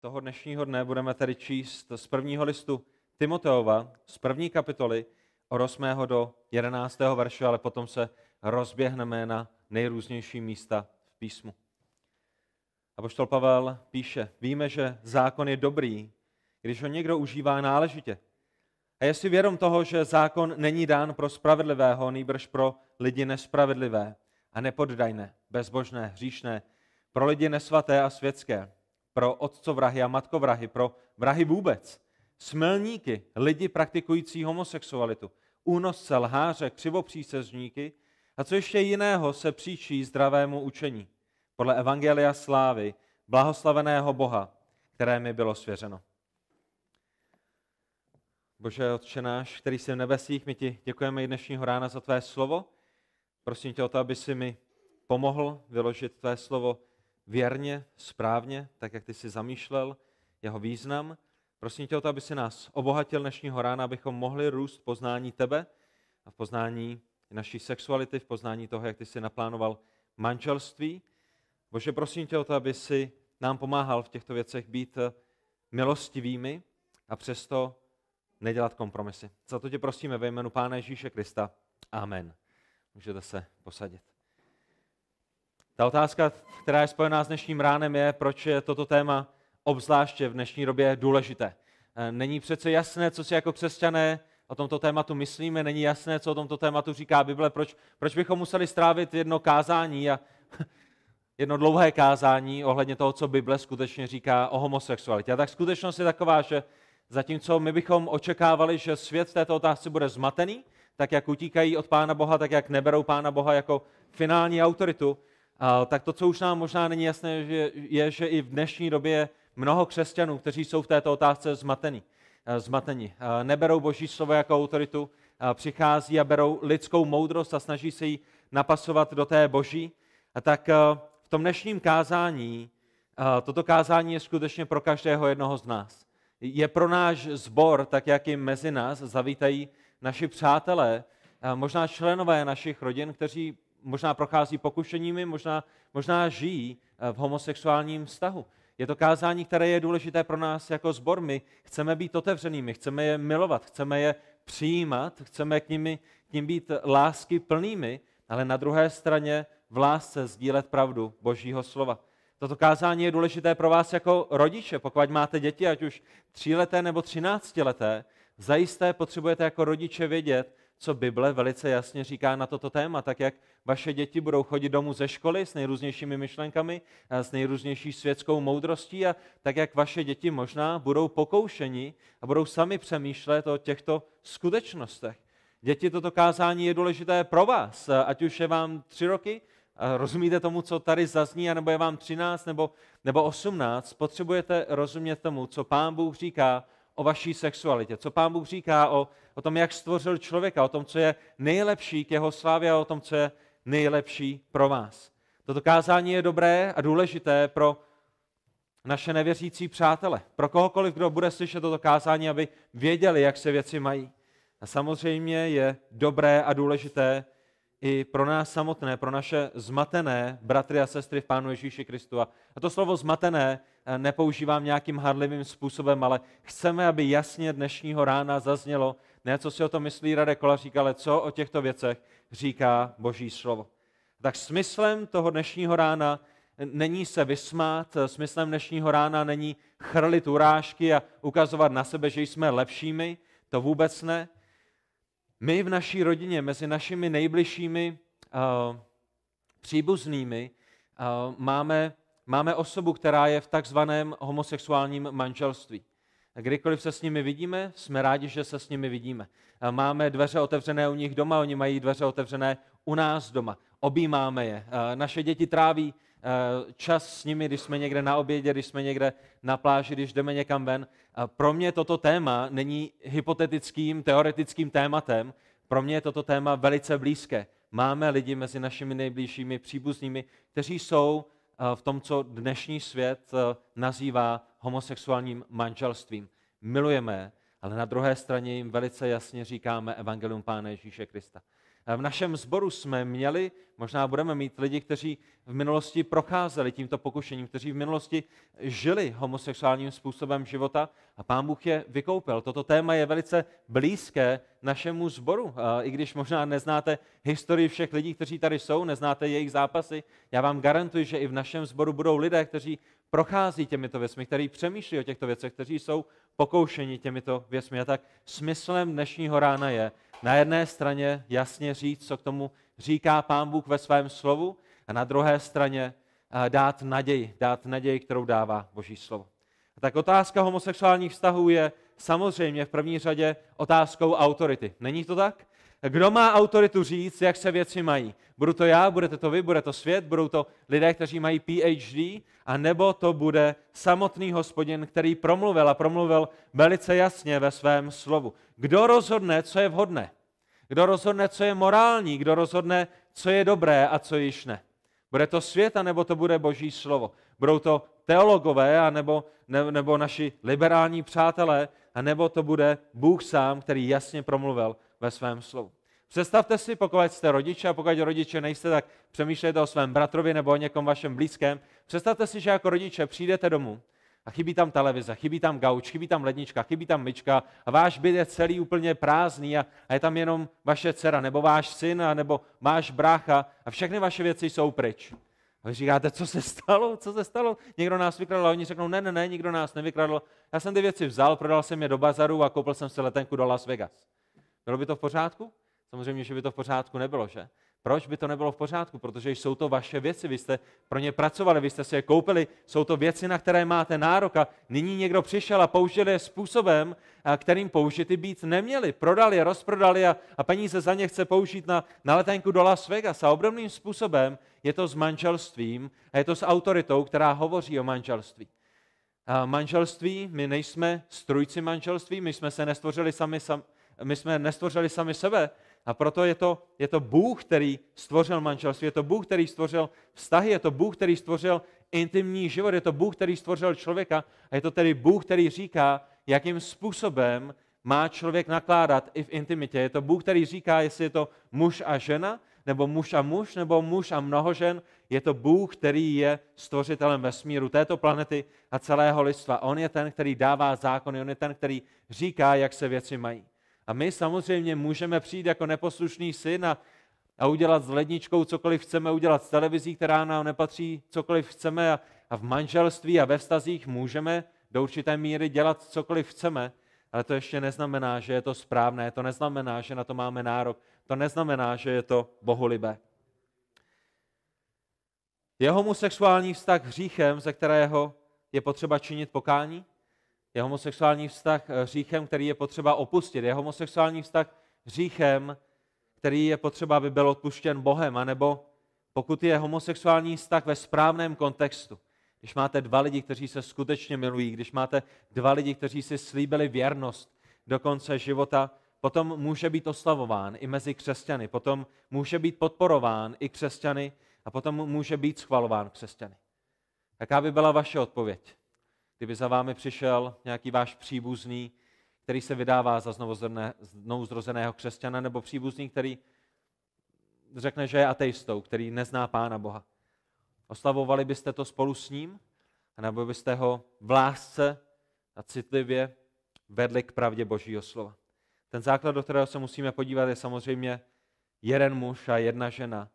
toho dnešního dne budeme tedy číst z prvního listu Timoteova, z první kapitoly od 8. do 11. verše, ale potom se rozběhneme na nejrůznější místa v písmu. A poštol Pavel píše, víme, že zákon je dobrý, když ho někdo užívá náležitě. A je si vědom toho, že zákon není dán pro spravedlivého, nýbrž pro lidi nespravedlivé a nepoddajné, bezbožné, hříšné, pro lidi nesvaté a světské, pro otcovrahy a matkovrahy, pro vrahy vůbec, smilníky, lidi praktikující homosexualitu, únosce, lháře, křivopřísežníky a co ještě jiného se příčí zdravému učení, podle Evangelia slávy, blahoslaveného Boha, které mi bylo svěřeno. Bože, Otče náš, který jsi v nebesích, my ti děkujeme i dnešního rána za tvé slovo. Prosím tě o to, aby si mi pomohl vyložit tvé slovo věrně, správně, tak jak ty jsi zamýšlel jeho význam. Prosím tě o to, aby si nás obohatil dnešního rána, abychom mohli růst v poznání tebe a v poznání naší sexuality, v poznání toho, jak ty jsi naplánoval manželství. Bože, prosím tě o to, aby si nám pomáhal v těchto věcech být milostivými a přesto nedělat kompromisy. Za to tě prosíme ve jménu Pána Ježíše Krista. Amen. Můžete se posadit. Ta otázka, která je spojená s dnešním ránem, je, proč je toto téma obzvláště v dnešní době důležité. E, není přece jasné, co si jako křesťané o tomto tématu myslíme, není jasné, co o tomto tématu říká Bible, proč, proč bychom museli strávit jedno kázání a jedno dlouhé kázání ohledně toho, co Bible skutečně říká o homosexualitě. A tak skutečnost je taková, že zatímco my bychom očekávali, že svět v této otázce bude zmatený, tak jak utíkají od Pána Boha, tak jak neberou Pána Boha jako finální autoritu, tak to, co už nám možná není jasné, je, že i v dnešní době je mnoho křesťanů, kteří jsou v této otázce zmatení. zmatení. Neberou Boží slovo jako autoritu, přichází a berou lidskou moudrost a snaží se ji napasovat do té Boží. A tak v tom dnešním kázání, toto kázání je skutečně pro každého jednoho z nás. Je pro náš zbor, tak jak i mezi nás zavítají naši přátelé, možná členové našich rodin, kteří možná prochází pokušeními, možná, možná žijí v homosexuálním vztahu. Je to kázání, které je důležité pro nás jako zbor. My chceme být otevřenými, chceme je milovat, chceme je přijímat, chceme k, nimi, k ním být lásky plnými, ale na druhé straně v lásce sdílet pravdu Božího slova. Toto kázání je důležité pro vás jako rodiče. Pokud máte děti, ať už tříleté nebo třináctileté, zajisté potřebujete jako rodiče vědět, co Bible velice jasně říká na toto téma, tak jak vaše děti budou chodit domů ze školy s nejrůznějšími myšlenkami, s nejrůznější světskou moudrostí a tak jak vaše děti možná budou pokoušeni a budou sami přemýšlet o těchto skutečnostech. Děti, toto kázání je důležité pro vás, ať už je vám tři roky, rozumíte tomu, co tady zazní, nebo je vám 13 nebo, nebo 18, potřebujete rozumět tomu, co Pán Bůh říká o vaší sexualitě, co Pán Bůh říká o, o tom, jak stvořil člověka, o tom, co je nejlepší k jeho slávě a o tom, co je nejlepší pro vás. Toto kázání je dobré a důležité pro naše nevěřící přátele, pro kohokoliv, kdo bude slyšet toto kázání, aby věděli, jak se věci mají. A samozřejmě je dobré a důležité i pro nás samotné, pro naše zmatené bratry a sestry v Pánu Ježíši Kristu. A to slovo zmatené eh, nepoužívám nějakým hardlivým způsobem, ale chceme, aby jasně dnešního rána zaznělo, ne co si o tom myslí Radek Kolařík, ale co o těchto věcech říká Boží slovo. Tak smyslem toho dnešního rána není se vysmát, smyslem dnešního rána není chrlit urážky a ukazovat na sebe, že jsme lepšími, to vůbec ne, my v naší rodině, mezi našimi nejbližšími uh, příbuznými, uh, máme, máme osobu, která je v takzvaném homosexuálním manželství. Kdykoliv se s nimi vidíme, jsme rádi, že se s nimi vidíme. Máme dveře otevřené u nich doma, oni mají dveře otevřené u nás doma. Objímáme je. Naše děti tráví Eh, čas s nimi, když jsme někde na obědě, když jsme někde na pláži, když jdeme někam ven. Pro mě toto téma není hypotetickým, teoretickým tématem, pro mě je toto téma velice blízké. Máme lidi mezi našimi nejbližšími příbuznými, kteří jsou eh, v tom, co dnešní svět eh, nazývá homosexuálním manželstvím. Milujeme ale na druhé straně jim velice jasně říkáme Evangelium Pána Ježíše Krista. V našem sboru jsme měli, možná budeme mít lidi, kteří v minulosti procházeli tímto pokušením, kteří v minulosti žili homosexuálním způsobem života a pán Bůh je vykoupil. Toto téma je velice blízké našemu sboru. I když možná neznáte historii všech lidí, kteří tady jsou, neznáte jejich zápasy, já vám garantuji, že i v našem sboru budou lidé, kteří prochází těmito věcmi, kteří přemýšlí o těchto věcech, kteří jsou pokoušeni těmito věcmi. A tak smyslem dnešního rána je na jedné straně jasně říct, co k tomu říká Pán Bůh ve svém slovu, a na druhé straně eh, dát naději, dát naději, kterou dává Boží slovo. A tak otázka homosexuálních vztahů je samozřejmě v první řadě otázkou autority. Není to tak? Kdo má autoritu říct, jak se věci mají? Budu to já, budete to vy, bude to svět, budou to lidé, kteří mají PhD, a nebo to bude samotný hospodin, který promluvil a promluvil velice jasně ve svém slovu. Kdo rozhodne, co je vhodné? Kdo rozhodne, co je morální? Kdo rozhodne, co je dobré a co již ne? Bude to svět, nebo to bude boží slovo? Budou to teologové, anebo, ne, nebo naši liberální přátelé, a nebo to bude Bůh sám, který jasně promluvil ve svém slovu. Představte si, pokud jste rodiče a pokud rodiče nejste, tak přemýšlejte o svém bratrovi nebo o někom vašem blízkém. Představte si, že jako rodiče přijdete domů a chybí tam televize, chybí tam gauč, chybí tam lednička, chybí tam myčka a váš byt je celý úplně prázdný a, a je tam jenom vaše dcera, nebo váš syn, a nebo váš brácha a všechny vaše věci jsou pryč. A vy říkáte, co se stalo, co se stalo? Někdo nás vykradl a oni řeknou, ne, ne, ne, nikdo nás nevykradl. Já jsem ty věci vzal, prodal jsem je do bazaru a koupil jsem si letenku do Las Vegas. Bylo by to v pořádku? Samozřejmě, že by to v pořádku nebylo, že? Proč by to nebylo v pořádku? Protože jsou to vaše věci, vy jste pro ně pracovali, vy jste si je koupili, jsou to věci, na které máte nárok a nyní někdo přišel a použil je způsobem, kterým použity být neměli. Prodali je, rozprodali a, a peníze za ně chce použít na, na letenku do Las Vegas. A obdobným způsobem je to s manželstvím a je to s autoritou, která hovoří o manželství. A manželství, my nejsme strujci manželství, my jsme se nestvořili sami, sami my jsme nestvořili sami sebe, a proto je to, je to Bůh, který stvořil manželství, je to Bůh, který stvořil vztahy, je to Bůh, který stvořil intimní život, je to Bůh, který stvořil člověka a je to tedy Bůh, který říká, jakým způsobem má člověk nakládat i v intimitě. Je to Bůh, který říká, jestli je to muž a žena, nebo muž a muž, nebo muž a mnoho žen. Je to Bůh, který je stvořitelem vesmíru, této planety a celého lidstva. On je ten, který dává zákony, on je ten, který říká, jak se věci mají. A my samozřejmě můžeme přijít jako neposlušný syn a, a udělat s ledničkou cokoliv chceme, udělat s televizí, která nám nepatří, cokoliv chceme a, a v manželství a ve vztazích můžeme do určité míry dělat cokoliv chceme, ale to ještě neznamená, že je to správné, to neznamená, že na to máme nárok, to neznamená, že je to bohulibé. Je homosexuální vztah hříchem, ze kterého je potřeba činit pokání? Je homosexuální vztah eh, hříchem, který je potřeba opustit. Je homosexuální vztah hříchem, který je potřeba, aby byl odpuštěn Bohem, anebo pokud je homosexuální vztah ve správném kontextu, když máte dva lidi, kteří se skutečně milují, když máte dva lidi, kteří si slíbili věrnost do konce života, potom může být oslavován i mezi křesťany, potom může být podporován i křesťany a potom může být schvalován křesťany. Jaká by byla vaše odpověď? Kdyby za vámi přišel nějaký váš příbuzný, který se vydává za znovuzrozeného křesťana, nebo příbuzný, který řekne, že je ateistou, který nezná Pána Boha. Oslavovali byste to spolu s ním? Nebo byste ho v lásce a citlivě vedli k pravdě Božího slova? Ten základ, do kterého se musíme podívat, je samozřejmě jeden muž a jedna žena,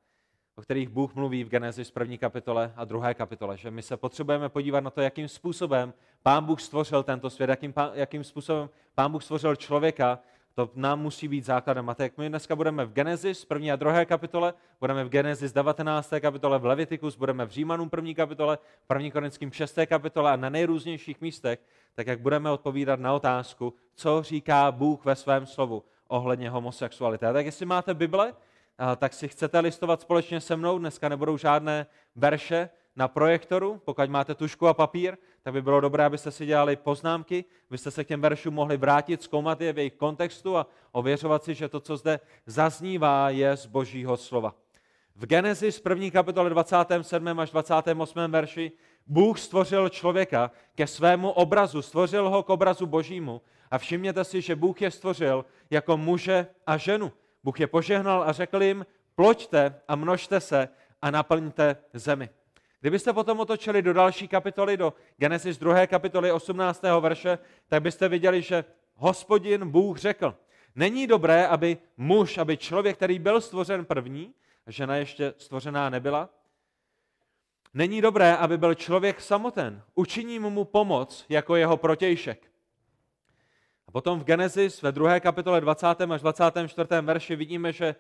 o kterých Bůh mluví v Genesis první kapitole a druhé kapitole. Že my se potřebujeme podívat na to, jakým způsobem Pán Bůh stvořil tento svět, jakým, jakým způsobem Pán Bůh stvořil člověka, to nám musí být základem. A tak my dneska budeme v Genesis první a druhé kapitole, budeme v Genesis 19. kapitole, v Levitikus, budeme v Římanům první kapitole, v první korinským 6. kapitole a na nejrůznějších místech, tak jak budeme odpovídat na otázku, co říká Bůh ve svém slovu ohledně homosexuality. A tak jestli máte Bible, tak si chcete listovat společně se mnou. Dneska nebudou žádné verše na projektoru. Pokud máte tušku a papír, tak by bylo dobré, abyste si dělali poznámky, byste se k těm veršům mohli vrátit, zkoumat je v jejich kontextu a ověřovat si, že to, co zde zaznívá, je z Božího slova. V Genesis 1. kapitole 27. až 28. verši Bůh stvořil člověka ke svému obrazu, stvořil ho k obrazu Božímu a všimněte si, že Bůh je stvořil jako muže a ženu. Bůh je požehnal a řekl jim, ploďte a množte se a naplňte zemi. Kdybyste potom otočili do další kapitoly, do Genesis 2. kapitoly 18. verše, tak byste viděli, že hospodin Bůh řekl, není dobré, aby muž, aby člověk, který byl stvořen první, žena ještě stvořená nebyla, není dobré, aby byl člověk samoten. Učiním mu pomoc jako jeho protějšek. A potom v Genesis ve 2. kapitole 20. až 24. verši vidíme, že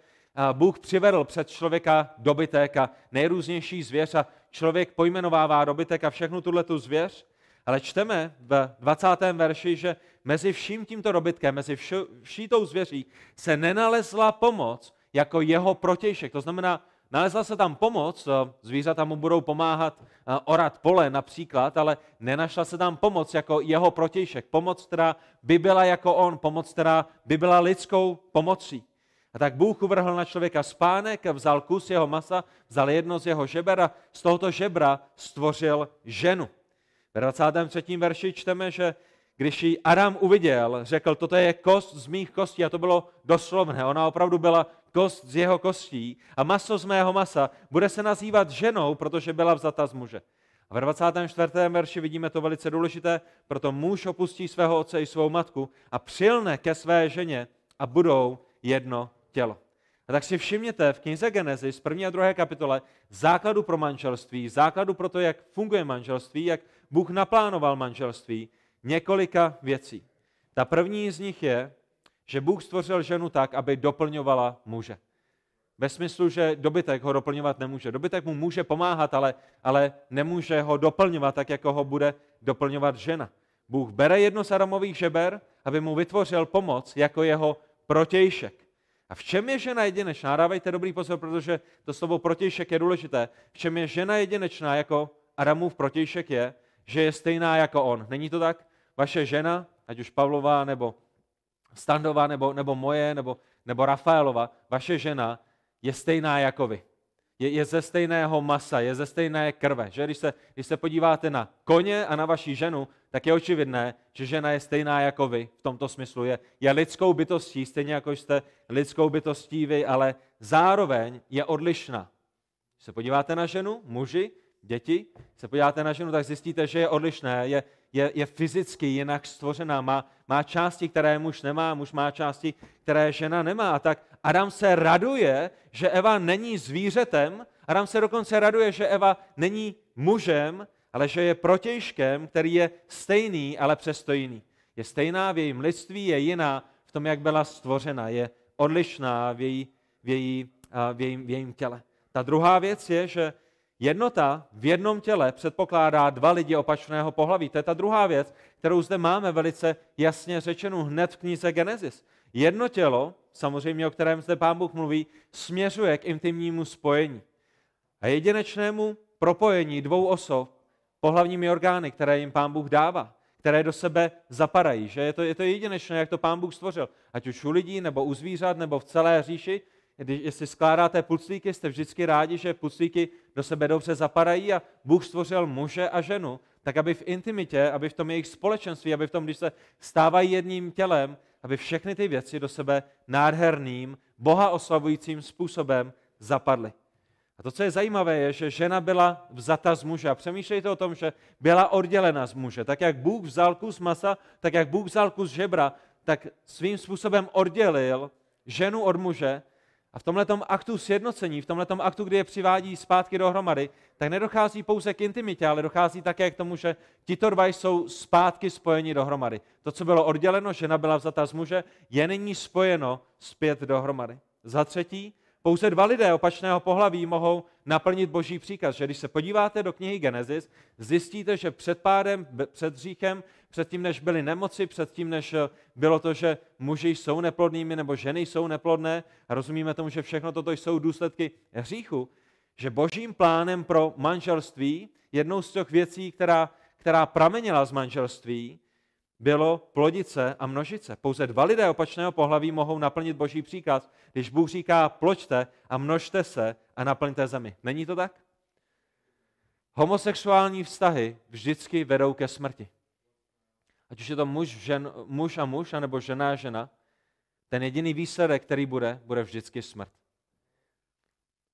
Bůh přivedl před člověka dobytek a nejrůznější zvěř a člověk pojmenovává dobytek a všechnu tuhle tu zvěř, ale čteme v 20. verši, že mezi vším tímto dobytkem, mezi vší tou zvěří se nenalezla pomoc jako jeho protějšek. To znamená, nalezla se tam pomoc, zvířata mu budou pomáhat orat pole například, ale nenašla se tam pomoc jako jeho protějšek. Pomoc, která by byla jako on, pomoc, která by byla lidskou pomocí. A tak Bůh uvrhl na člověka spánek, vzal kus jeho masa, vzal jedno z jeho žeber a z tohoto žebra stvořil ženu. Ve 23. verši čteme, že když ji Adam uviděl, řekl, toto je kost z mých kostí a to bylo doslovné. Ona opravdu byla kost z jeho kostí a maso z mého masa bude se nazývat ženou, protože byla vzata z muže. A ve 24. verši vidíme to velice důležité, proto muž opustí svého otce i svou matku a přilne ke své ženě a budou jedno tělo. A tak si všimněte v knize Genesis, první a druhé kapitole, základu pro manželství, základu pro to, jak funguje manželství, jak Bůh naplánoval manželství, několika věcí. Ta první z nich je, že Bůh stvořil ženu tak, aby doplňovala muže. Ve smyslu, že dobytek ho doplňovat nemůže. Dobytek mu může pomáhat, ale, ale nemůže ho doplňovat tak, jako ho bude doplňovat žena. Bůh bere jedno z Adamových žeber, aby mu vytvořil pomoc jako jeho protějšek. A v čem je žena jedinečná? Dávejte dobrý pozor, protože to slovo protějšek je důležité. V čem je žena jedinečná jako Adamův protějšek je, že je stejná jako on. Není to tak? Vaše žena, ať už Pavlová, nebo Standová, nebo, nebo moje, nebo, nebo Rafaelova, vaše žena je stejná jako vy je, je ze stejného masa, je ze stejné krve. Že? Když, se, když se podíváte na koně a na vaši ženu, tak je očividné, že žena je stejná jako vy v tomto smyslu. Je, je lidskou bytostí, stejně jako jste lidskou bytostí vy, ale zároveň je odlišná. Když se podíváte na ženu, muži, děti, se podíváte na ženu, tak zjistíte, že je odlišné, je, je, je fyzicky jinak stvořená, má, má části, které muž nemá, muž má části, které žena nemá. Tak Adam se raduje, že Eva není zvířetem, Adam se dokonce raduje, že Eva není mužem, ale že je protějškem, který je stejný, ale přesto jiný. Je stejná v jejím lidství, je jiná v tom, jak byla stvořena, je odlišná v, její, v, její, v, jejím, v jejím těle. Ta druhá věc je, že Jednota v jednom těle předpokládá dva lidi opačného pohlaví. To je ta druhá věc, kterou zde máme velice jasně řečenou hned v knize Genesis. Jedno tělo, samozřejmě o kterém zde pán Bůh mluví, směřuje k intimnímu spojení. A jedinečnému propojení dvou osob pohlavními orgány, které jim pán Bůh dává, které do sebe zapadají. Že je to, je to jedinečné, jak to pán Bůh stvořil. Ať už u lidí, nebo u zvířat, nebo v celé říši, když, jestli skládáte puclíky, jste vždycky rádi, že puclíky do sebe dobře zapadají a Bůh stvořil muže a ženu, tak aby v intimitě, aby v tom jejich společenství, aby v tom, když se stávají jedním tělem, aby všechny ty věci do sebe nádherným, Boha oslavujícím způsobem zapadly. A to, co je zajímavé, je, že žena byla vzata z muže. A přemýšlejte o tom, že byla oddělena z muže. Tak jak Bůh vzal kus masa, tak jak Bůh vzal kus žebra, tak svým způsobem oddělil ženu od muže a v tomhle aktu sjednocení, v tomhle aktu, kdy je přivádí zpátky dohromady, tak nedochází pouze k intimitě, ale dochází také k tomu, že tito dva jsou zpátky spojeni dohromady. To, co bylo odděleno, žena byla vzata z muže, je nyní spojeno zpět dohromady. Za třetí, pouze dva lidé opačného pohlaví mohou naplnit boží příkaz. Že když se podíváte do knihy Genesis, zjistíte, že před pádem, před hříchem, předtím, než byly nemoci, předtím, než eh, bylo to, že muži jsou neplodnými nebo ženy jsou neplodné, a rozumíme tomu, že všechno toto jsou důsledky hříchu, že božím plánem pro manželství, jednou z těch věcí, která, která pramenila z manželství, bylo plodice a množice. Pouze dva lidé opačného pohlaví mohou naplnit boží příkaz, když Bůh říká ploďte a množte se a naplňte zemi. Není to tak? Homosexuální vztahy vždycky vedou ke smrti. Ať už je to muž, žen, muž a muž, anebo žena a žena, ten jediný výsledek, který bude, bude vždycky smrt.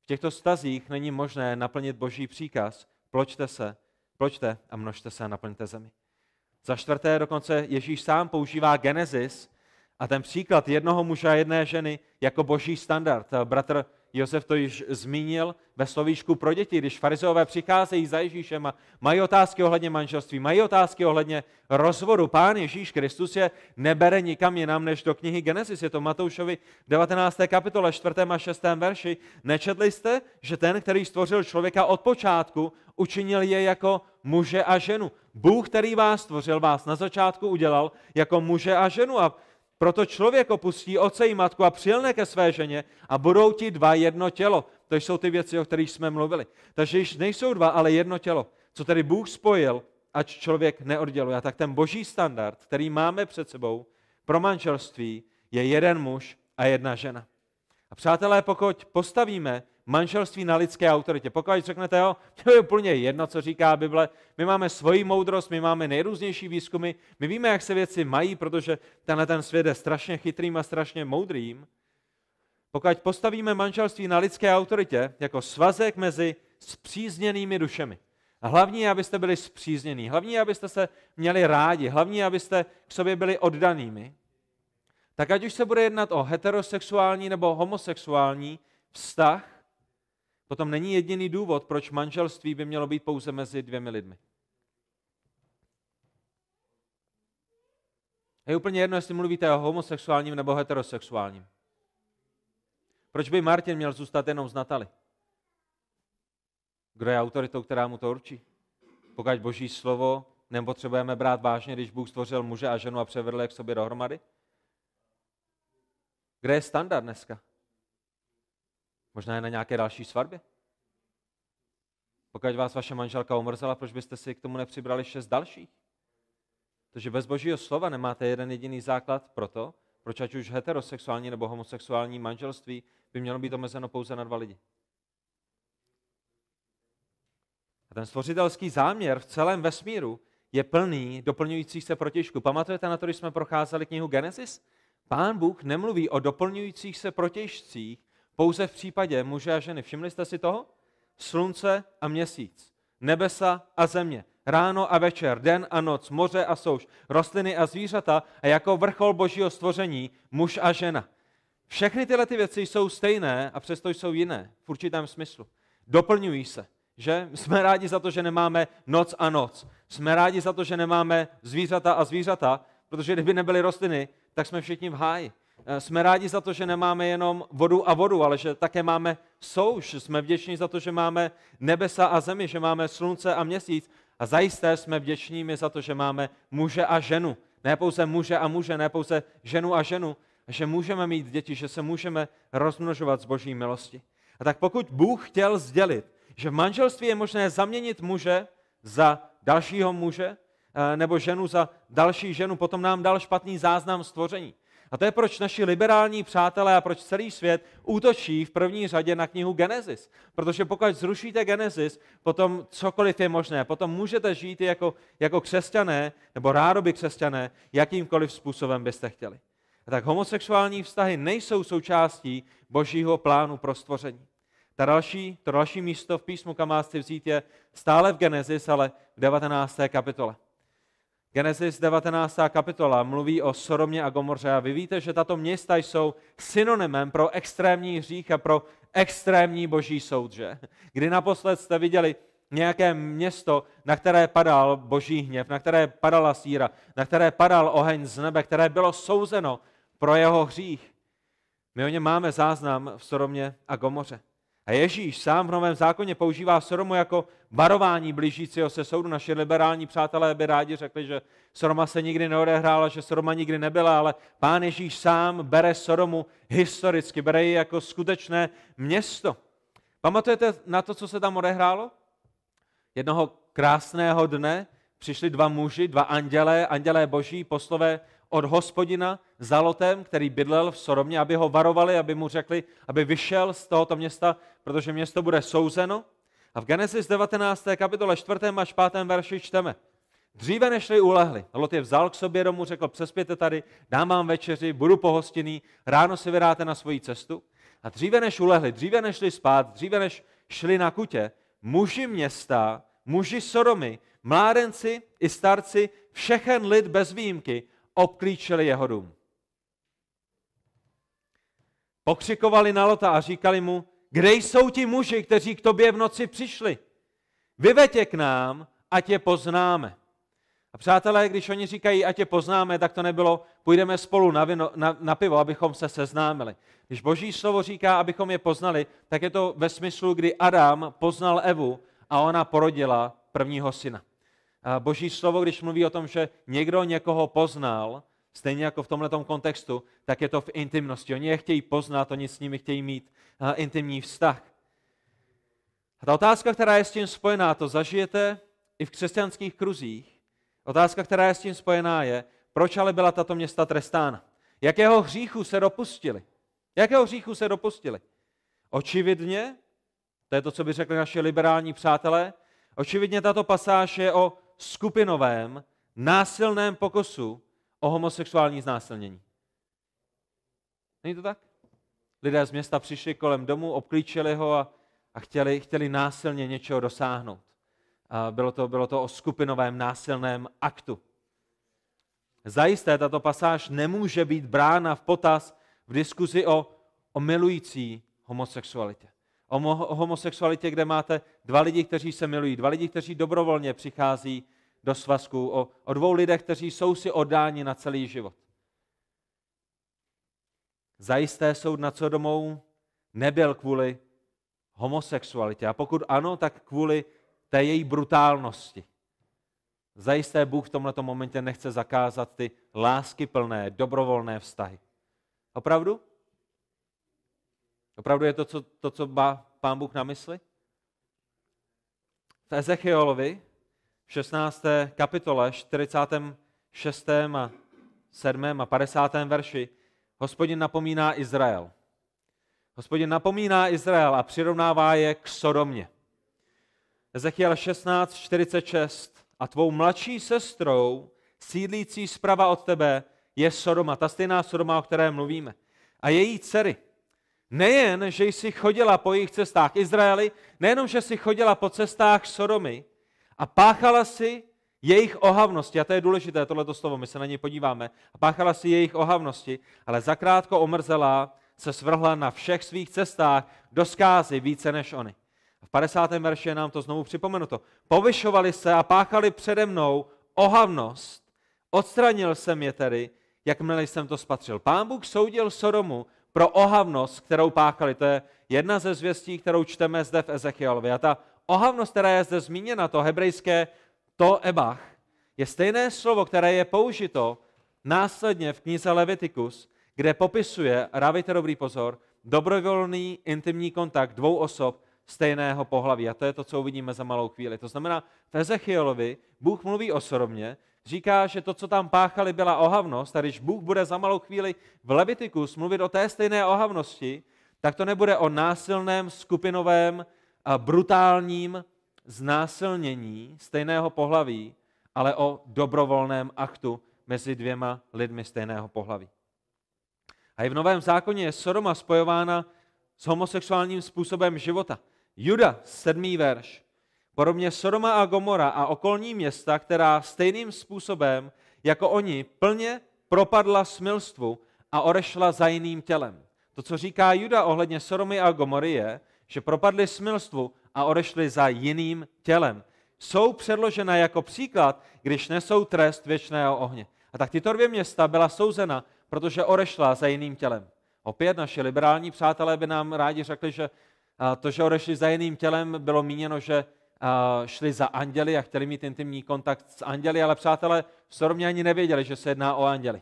V těchto stazích není možné naplnit boží příkaz, pločte se, pločte a množte se a naplňte zemi. Za čtvrté dokonce Ježíš sám používá Genesis a ten příklad jednoho muže a jedné ženy jako boží standard. Bratr Josef to již zmínil ve slovíčku pro děti, když farizeové přicházejí za Ježíšem a mají otázky ohledně manželství, mají otázky ohledně rozvodu. Pán Ježíš Kristus je nebere nikam jinam než do knihy Genesis. Je to Matoušovi 19. kapitole 4. a 6. verši. Nečetli jste, že ten, který stvořil člověka od počátku, učinil je jako muže a ženu. Bůh, který vás stvořil, vás na začátku udělal jako muže a ženu. A proto člověk opustí oce i matku a přilne ke své ženě a budou ti dva jedno tělo. To jsou ty věci, o kterých jsme mluvili. Takže již nejsou dva, ale jedno tělo. Co tedy Bůh spojil, ať člověk neodděluje. A tak ten boží standard, který máme před sebou pro manželství, je jeden muž a jedna žena. A přátelé, pokud postavíme manželství na lidské autoritě. Pokud řeknete, jo, to je úplně jedno, co říká Bible, my máme svoji moudrost, my máme nejrůznější výzkumy, my víme, jak se věci mají, protože tenhle ten svět je strašně chytrým a strašně moudrým. Pokud postavíme manželství na lidské autoritě jako svazek mezi spřízněnými dušemi, a hlavní je, abyste byli spříznění, hlavní je, abyste se měli rádi, hlavní je, abyste k sobě byli oddanými, tak ať už se bude jednat o heterosexuální nebo homosexuální vztah, potom není jediný důvod, proč manželství by mělo být pouze mezi dvěmi lidmi. Je úplně jedno, jestli mluvíte o homosexuálním nebo heterosexuálním. Proč by Martin měl zůstat jenom z Natali? Kdo je autoritou, která mu to určí? Pokud boží slovo nepotřebujeme brát vážně, když Bůh stvořil muže a ženu a převedl je k sobě dohromady? Kde je standard dneska? Možná je na nějaké další svatbě. Pokud vás vaše manželka omrzela, proč byste si k tomu nepřibrali šest dalších? Protože bez božího slova nemáte jeden jediný základ pro to, proč ať už heterosexuální nebo homosexuální manželství by mělo být omezeno pouze na dva lidi. A ten stvořitelský záměr v celém vesmíru je plný doplňujících se protěžků. Pamatujete na to, když jsme procházeli knihu Genesis? Pán Bůh nemluví o doplňujících se protěžcích, pouze v případě muže a ženy. Všimli jste si toho? Slunce a měsíc, nebesa a země, ráno a večer, den a noc, moře a souš, rostliny a zvířata a jako vrchol božího stvoření muž a žena. Všechny tyhle ty věci jsou stejné a přesto jsou jiné v určitém smyslu. Doplňují se. Že? Jsme rádi za to, že nemáme noc a noc. Jsme rádi za to, že nemáme zvířata a zvířata, protože kdyby nebyly rostliny, tak jsme všichni v háji. Eh, jsme rádi za to, že nemáme jenom vodu a vodu, ale že také máme souš. Jsme vděční za to, že máme nebesa a zemi, že máme slunce a měsíc. A zajisté jsme vděční za to, že máme muže a ženu. Ne pouze muže a muže, ne pouze ženu a ženu, že můžeme mít děti, že se můžeme rozmnožovat z boží milosti. A tak pokud Bůh chtěl sdělit, že v manželství je možné zaměnit muže za dalšího muže, eh, nebo ženu za další ženu, potom nám dal špatný záznam stvoření. A to je proč naši liberální přátelé a proč celý svět útočí v první řadě na knihu Genesis. Protože pokud zrušíte Genesis, potom cokoliv je možné. Potom můžete žít jako, jako křesťané, nebo rádoby křesťané, jakýmkoliv způsobem byste chtěli. A tak homosexuální vztahy nejsou součástí božího plánu pro stvoření. Ta další, to další místo v písmu, kam máte vzít, je stále v Genesis, ale v 19. kapitole. Genesis 19. kapitola mluví o Soromě a Gomoře a vy víte, že tato města jsou synonymem pro extrémní hřích a pro extrémní boží soud, že? Kdy naposled jste viděli nějaké město, na které padal boží hněv, na které padala síra, na které padal oheň z nebe, které bylo souzeno pro jeho hřích. My o něm máme záznam v Soromě a Gomoře. A Ježíš sám v Novém zákoně používá Sodomu jako varování blížícího se soudu. Naši liberální přátelé by rádi řekli, že Sodoma se nikdy neodehrála, že Sodoma nikdy nebyla, ale pán Ježíš sám bere Sodomu historicky, bere ji jako skutečné město. Pamatujete na to, co se tam odehrálo? Jednoho krásného dne přišli dva muži, dva andělé, andělé boží, poslové od hospodina za Lotem, který bydlel v Sodomě, aby ho varovali, aby mu řekli, aby vyšel z tohoto města, protože město bude souzeno. A v Genesis 19. kapitole 4. až 5. verši čteme. Dříve nešli ulehli. Lot je vzal k sobě domů, řekl, přespěte tady, dám vám večeři, budu pohostinný, ráno si vydáte na svoji cestu. A dříve než ulehli, dříve než šli spát, dříve než šli na kutě, muži města, muži Sodomy, mládenci i starci, všechen lid bez výjimky obklíčili jeho dům. Pokřikovali na Lota a říkali mu, kde jsou ti muži, kteří k tobě v noci přišli? Vyveď k nám, ať je poznáme. A přátelé, když oni říkají, ať je poznáme, tak to nebylo, půjdeme spolu na, vino, na, na pivo, abychom se seznámili. Když boží slovo říká, abychom je poznali, tak je to ve smyslu, kdy Adam poznal Evu a ona porodila prvního syna. A boží slovo, když mluví o tom, že někdo někoho poznal, stejně jako v tomto kontextu, tak je to v intimnosti. Oni je chtějí poznat, oni s nimi chtějí mít intimní vztah. A ta otázka, která je s tím spojená, to zažijete i v křesťanských kruzích. Otázka, která je s tím spojená, je, proč ale byla tato města trestána? Jakého hříchu se dopustili? Jakého hříchu se dopustili? Očividně, to je to, co by řekli naši liberální přátelé, očividně tato pasáž je o skupinovém, násilném pokusu o homosexuální znásilnění. Není to tak? Lidé z města přišli kolem domu, obklíčili ho a, a chtěli, chtěli násilně něčeho dosáhnout. A bylo, to, bylo to o skupinovém násilném aktu. Zajisté tato pasáž nemůže být brána v potaz v diskuzi o, o milující homosexualitě. O, mo, o homosexualitě, kde máte dva lidi, kteří se milují, dva lidi, kteří dobrovolně přichází do svazku, o, o dvou lidech, kteří jsou si oddáni na celý život. Zajisté soud nad Sodomou nebyl kvůli homosexualitě. A pokud ano, tak kvůli té její brutálnosti. Zajisté Bůh v tomto momentě nechce zakázat ty lásky plné, dobrovolné vztahy. Opravdu? Opravdu je to, co, to, co má pán Bůh na mysli? V Ezechiolovi 16. kapitole 46. a 7. a 50. verši hospodin napomíná Izrael. Hospodin napomíná Izrael a přirovnává je k Sodomě. Ezechiel 16, 46. A tvou mladší sestrou, sídlící zprava od tebe, je Sodoma, ta stejná Sodoma, o které mluvíme. A její dcery. Nejen, že jsi chodila po jejich cestách Izraeli, nejenom, že jsi chodila po cestách Sodomy a páchala si jejich ohavnosti, a to je důležité, tohleto slovo, my se na něj podíváme, a páchala si jejich ohavnosti, ale zakrátko omrzelá se svrhla na všech svých cestách do skázy více než oni. A v 50. verši je nám to znovu připomenuto. Povyšovali se a páchali přede mnou ohavnost. Odstranil jsem je tedy, jakmile jsem to spatřil. Pán Bůh soudil Sodomu pro ohavnost, kterou páchali. To je jedna ze zvěstí, kterou čteme zde v Ezechielovi. A ta ohavnost, která je zde zmíněna, to hebrejské to ebach, je stejné slovo, které je použito následně v knize Levitikus, kde popisuje, rávejte dobrý pozor, dobrovolný intimní kontakt dvou osob stejného pohlaví. A to je to, co uvidíme za malou chvíli. To znamená, v Ezechielovi Bůh mluví o Soromě, říká, že to, co tam páchali, byla ohavnost, a když Bůh bude za malou chvíli v Levitikus mluvit o té stejné ohavnosti, tak to nebude o násilném, skupinovém, brutálním znásilnění stejného pohlaví, ale o dobrovolném aktu mezi dvěma lidmi stejného pohlaví. A i v Novém zákoně je Sodoma spojována s homosexuálním způsobem života. Juda, sedmý verš. Podobně Sodoma a Gomora a okolní města, která stejným způsobem jako oni plně propadla smilstvu a orešla za jiným tělem. To, co říká Juda ohledně Sodomy a Gomory, je, že propadli smilstvu a odešli za jiným tělem. Jsou předložena jako příklad, když nesou trest věčného ohně. A tak tyto dvě města byla souzena, protože odešla za jiným tělem. Opět naši liberální přátelé by nám rádi řekli, že to, že odešli za jiným tělem, bylo míněno, že šli za anděli a chtěli mít intimní kontakt s anděli, ale přátelé Sodomě ani nevěděli, že se jedná o anděli.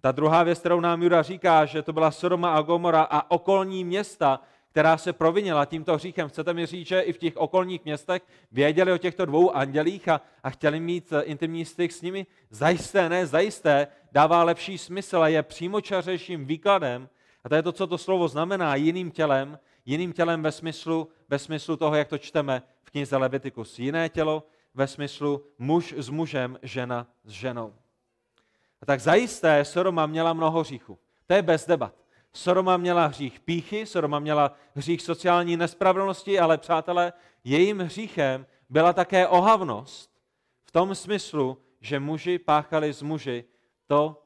Ta druhá věc, kterou nám Juda říká, že to byla Sodoma a Gomora a okolní města, která se provinila tímto hříchem. Chcete mi říct, že i v těch okolních městech věděli o těchto dvou andělích a, a chtěli mít eh, intimní styk s nimi? Zajisté, ne, zajisté, dává lepší smysl a je přímočařejším výkladem, a to je to, co to slovo znamená, jiným tělem, jiným tělem ve smyslu, ve smyslu toho, jak to čteme v knize Levitikus. Jiné tělo ve smyslu muž s mužem, žena s ženou. A tak zajisté Soroma měla mnoho hříchů. To je bez debat. Soroma měla hřích píchy, Soroma měla hřích sociální nespravedlnosti, ale přátelé, jejím hříchem byla také ohavnost v tom smyslu, že muži páchali z muži to,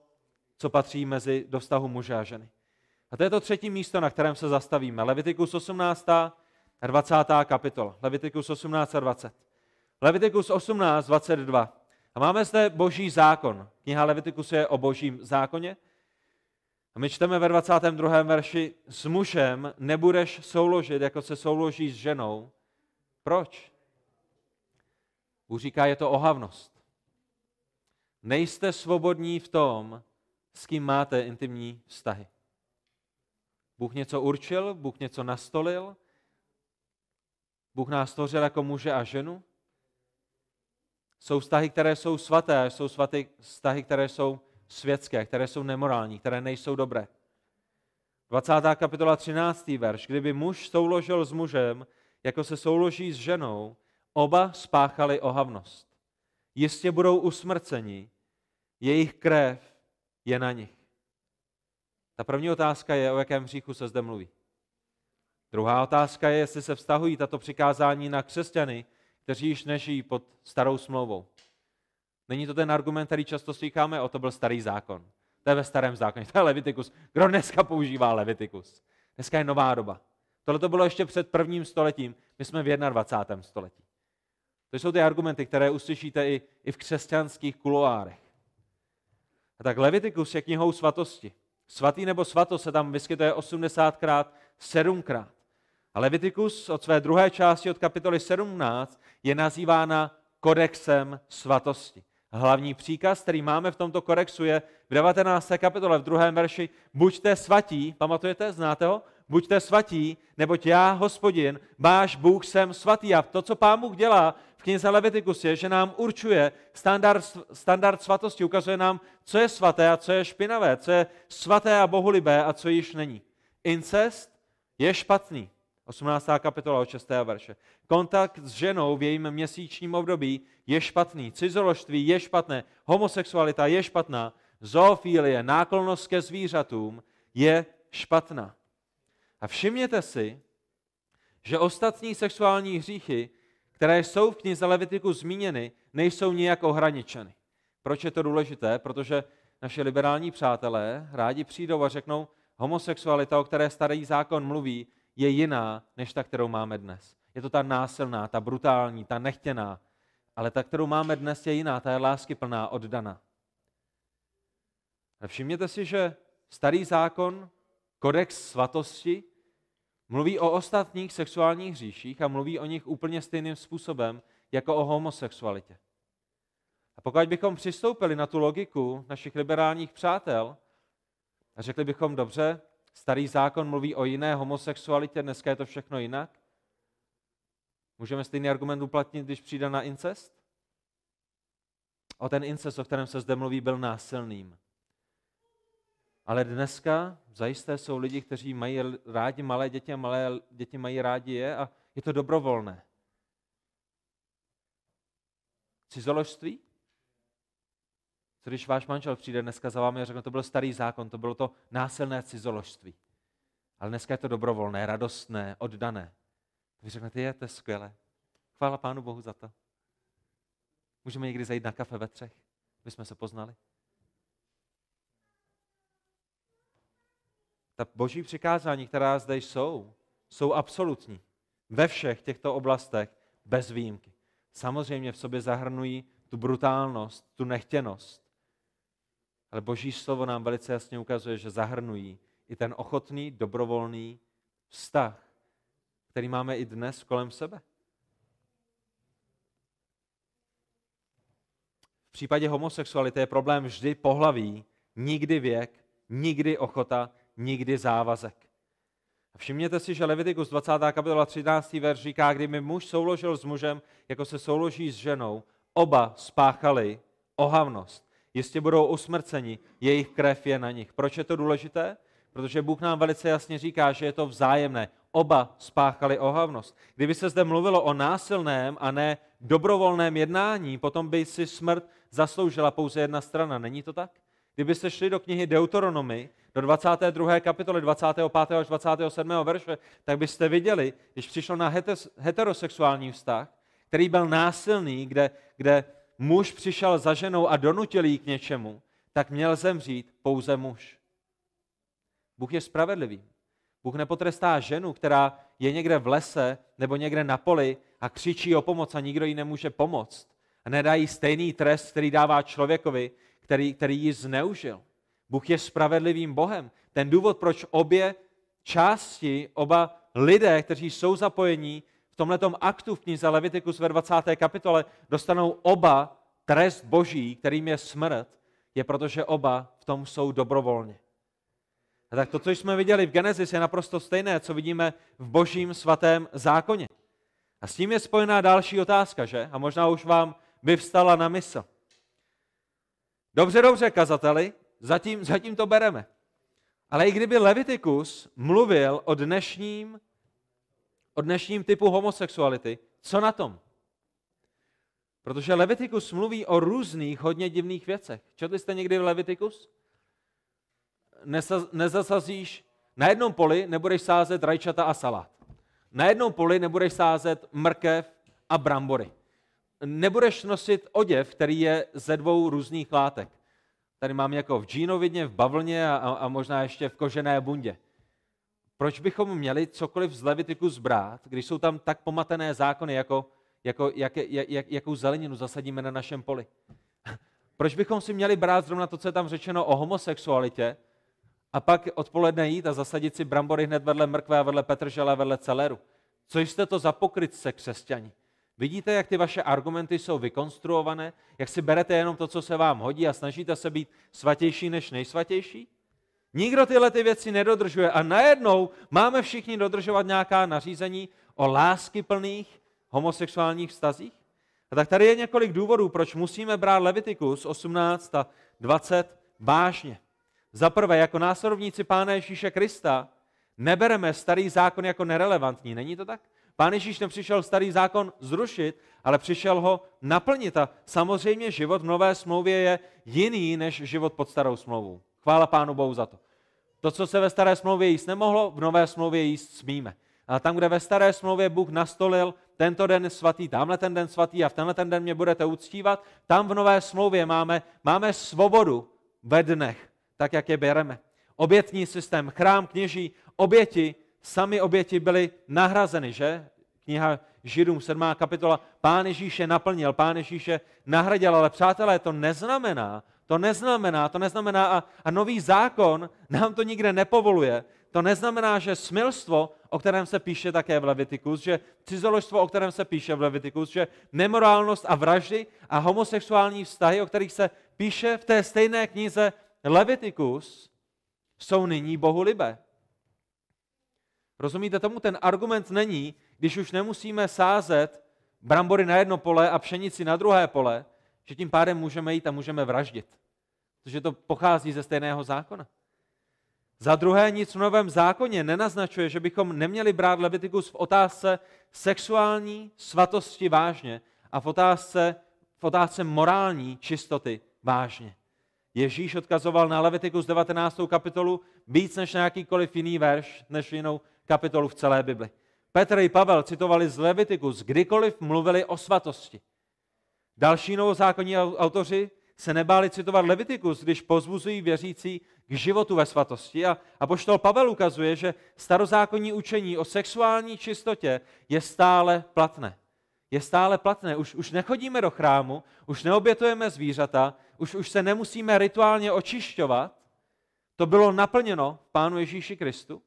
co patří mezi do vztahu muže a ženy. A to je to třetí místo, na kterém se zastavíme. Levitikus 18. a 20. kapitola. Levitikus 18 a 20. Levitikus 18, 22. A máme zde boží zákon. Kniha Levitikus je o božím zákoně. A my čteme ve 22. verši, s mužem nebudeš souložit, jako se souloží s ženou. Proč? Bůh říká, je to ohavnost. Nejste svobodní v tom, s kým máte intimní vztahy. Bůh něco určil, Bůh něco nastolil, Bůh nás stvořil jako muže a ženu. Jsou vztahy, které jsou svaté, jsou svaté vztahy, které jsou světské, které jsou nemorální, které nejsou dobré. 20. kapitola 13. verš. Kdyby muž souložil s mužem, jako se souloží s ženou, oba spáchali ohavnost. Jistě budou usmrceni, jejich krev je na nich. Ta první otázka je, o jakém hříchu se zde mluví. Druhá otázka je, jestli se vztahují tato přikázání na křesťany, kteří již nežijí pod starou smlouvou. Není to ten argument, který často slycháme, o to byl starý zákon. To je ve starém zákoně, to je Levitikus. Kdo dneska používá Levitikus? Dneska je nová doba. Tohle to bylo ještě před prvním stoletím, my jsme v 21. století. To jsou ty argumenty, které uslyšíte i, i v křesťanských kuloárech. A tak Levitikus je knihou svatosti. Svatý nebo svato se tam vyskytuje 80krát, 7krát. A Levitikus od své druhé části, od kapitoly 17, je nazývána kodexem svatosti. Hlavní příkaz, který máme v tomto kodexu, je v 19. kapitole, v druhém verši, buďte svatí, pamatujete, znáte ho? Buďte svatí, neboť já, hospodin, váš Bůh, jsem svatý. A to, co pán Bůh dělá v knize Levitikus, je, že nám určuje standard, standard svatosti, ukazuje nám, co je svaté a co je špinavé, co je svaté a bohulibé a co již není. Incest je špatný. 18. kapitola od 6. verše. Kontakt s ženou v jejím měsíčním období je špatný. Cizoložství je špatné. Homosexualita je špatná. Zoofílie, náklonost ke zvířatům je špatná. A všimněte si, že ostatní sexuální hříchy, které jsou v knize Levitiku zmíněny, nejsou nijak ohraničeny. Proč je to důležité? Protože naše liberální přátelé rádi přijdou a řeknou, homosexualita, o které starý zákon mluví, je jiná než ta, kterou máme dnes. Je to ta násilná, ta brutální, ta nechtěná. Ale ta, kterou máme dnes, je jiná, ta je láskyplná, oddaná. A všimněte si, že starý zákon, kodex svatosti, mluví o ostatních sexuálních hříších a mluví o nich úplně stejným způsobem, jako o homosexualitě. A pokud bychom přistoupili na tu logiku našich liberálních přátel a řekli bychom, dobře, Starý zákon mluví o jiné homosexualitě, dneska je to všechno jinak. Můžeme stejný argument uplatnit, když přijde na incest? O ten incest, o kterém se zde mluví, byl násilným. Ale dneska zajisté jsou lidi, kteří mají rádi malé děti a malé děti mají rádi je a je to dobrovolné. Cizoložství? Co když váš manžel přijde dneska za vámi a řekne, to byl starý zákon, to bylo to násilné cizoložství. Ale dneska je to dobrovolné, radostné, oddané. Vy řeknete, je, to je skvělé. Chvála Pánu Bohu za to. Můžeme někdy zajít na kafe ve třech, aby jsme se poznali. Ta boží přikázání, která zde jsou, jsou absolutní. Ve všech těchto oblastech bez výjimky. Samozřejmě v sobě zahrnují tu brutálnost, tu nechtěnost, ale Boží slovo nám velice jasně ukazuje, že zahrnují i ten ochotný, dobrovolný vztah, který máme i dnes kolem sebe. V případě homosexuality je problém vždy pohlaví, nikdy věk, nikdy ochota, nikdy závazek. A všimněte si, že Levitikus 20. kapitola 13. verš říká, kdyby muž souložil s mužem, jako se souloží s ženou, oba spáchali ohavnost jistě budou usmrceni, jejich krev je na nich. Proč je to důležité? Protože Bůh nám velice jasně říká, že je to vzájemné. Oba spáchali ohavnost. Kdyby se zde mluvilo o násilném a ne dobrovolném jednání, potom by si smrt zasloužila pouze jedna strana. Není to tak? Kdybyste šli do knihy Deuteronomy, do 22. kapitoly 25. až 27. verše, tak byste viděli, když přišlo na heterosexuální vztah, který byl násilný, kde, kde muž přišel za ženou a donutil jí k něčemu, tak měl zemřít pouze muž. Bůh je spravedlivý. Bůh nepotrestá ženu, která je někde v lese nebo někde na poli a křičí o pomoc a nikdo jí nemůže pomoct. A nedá jí stejný trest, který dává člověkovi, který, který ji zneužil. Bůh je spravedlivým Bohem. Ten důvod, proč obě části, oba lidé, kteří jsou zapojení v tomto aktu v knize Levitikus ve 20. kapitole, dostanou oba trest boží, kterým je smrt, je protože oba v tom jsou dobrovolně. A tak to, co jsme viděli v Genesis, je naprosto stejné, co vidíme v božím svatém zákoně. A s tím je spojená další otázka, že? A možná už vám vyvstala na mysl. Dobře, dobře, kazateli, zatím, zatím to bereme. Ale i kdyby Levitikus mluvil o dnešním, o dnešním typu homosexuality, co na tom? Protože Levitikus mluví o různých, hodně divných věcech. Četli jste někdy v Levitikus? nezasazíš, na jednom poli nebudeš sázet rajčata a salát. Na jednom poli nebudeš sázet mrkev a brambory. Nebudeš nosit oděv, který je ze dvou různých látek. Tady mám jako v džínovidně, v bavlně a, a možná ještě v kožené bundě. Proč bychom měli cokoliv z Levitiku zbrát, když jsou tam tak pomatené zákony, jako, jako jak, jak, jakou zeleninu zasadíme na našem poli? Proč bychom si měli brát zrovna to, co je tam řečeno o homosexualitě, a pak odpoledne jít a zasadit si brambory hned vedle mrkve a vedle petržele a vedle celeru. Co jste to za pokrytce, křesťani? Vidíte, jak ty vaše argumenty jsou vykonstruované? Jak si berete jenom to, co se vám hodí a snažíte se být svatější než nejsvatější? Nikdo tyhle ty věci nedodržuje a najednou máme všichni dodržovat nějaká nařízení o lásky plných homosexuálních vztazích? A tak tady je několik důvodů, proč musíme brát Levitikus 18 a 20 vážně. Za prvé, jako následovníci Pána Ježíše Krista nebereme starý zákon jako nerelevantní. Není to tak? Pán Ježíš nepřišel starý zákon zrušit, ale přišel ho naplnit. A samozřejmě život v nové smlouvě je jiný než život pod starou smlouvou. Chvála Pánu Bohu za to. To, co se ve staré smlouvě jíst nemohlo, v nové smlouvě jíst smíme. A tam, kde ve staré smlouvě Bůh nastolil tento den svatý, tamhle ten den svatý a v tenhle ten den mě budete uctívat, tam v nové smlouvě máme, máme svobodu ve dnech tak jak je bereme. Obětní systém, chrám, kněží, oběti, sami oběti byly nahrazeny, že? Kniha Židům, 7. kapitola, Pán Ježíš je naplnil, Pán Ježíš je nahradil, ale přátelé, to neznamená, to neznamená, to neznamená a, a nový zákon nám to nikde nepovoluje. To neznamená, že smilstvo, o kterém se píše také v Levitikus, že cizoložstvo, o kterém se píše v Levitikus, že nemorálnost a vraždy a homosexuální vztahy, o kterých se píše v té stejné knize Levitikus jsou nyní bohulibé. Rozumíte tomu? Ten argument není, když už nemusíme sázet brambory na jedno pole a pšenici na druhé pole, že tím pádem můžeme jít a můžeme vraždit. Protože to pochází ze stejného zákona. Za druhé, nic v novém zákoně nenaznačuje, že bychom neměli brát Levitikus v otázce sexuální svatosti vážně a v otázce, v otázce morální čistoty vážně. Ježíš odkazoval na Levitikus 19. kapitolu víc než na jakýkoliv jiný verš, než jinou kapitolu v celé Bibli. Petr i Pavel citovali z Levitikus, kdykoliv mluvili o svatosti. Další novozákonní autoři se nebáli citovat Levitikus, když pozvuzují věřící k životu ve svatosti. A, a poštol Pavel ukazuje, že starozákonní učení o sexuální čistotě je stále platné. Je stále platné. Už, už nechodíme do chrámu, už neobětujeme zvířata, už, už se nemusíme rituálně očišťovat. To bylo naplněno Pánu Ježíši Kristu,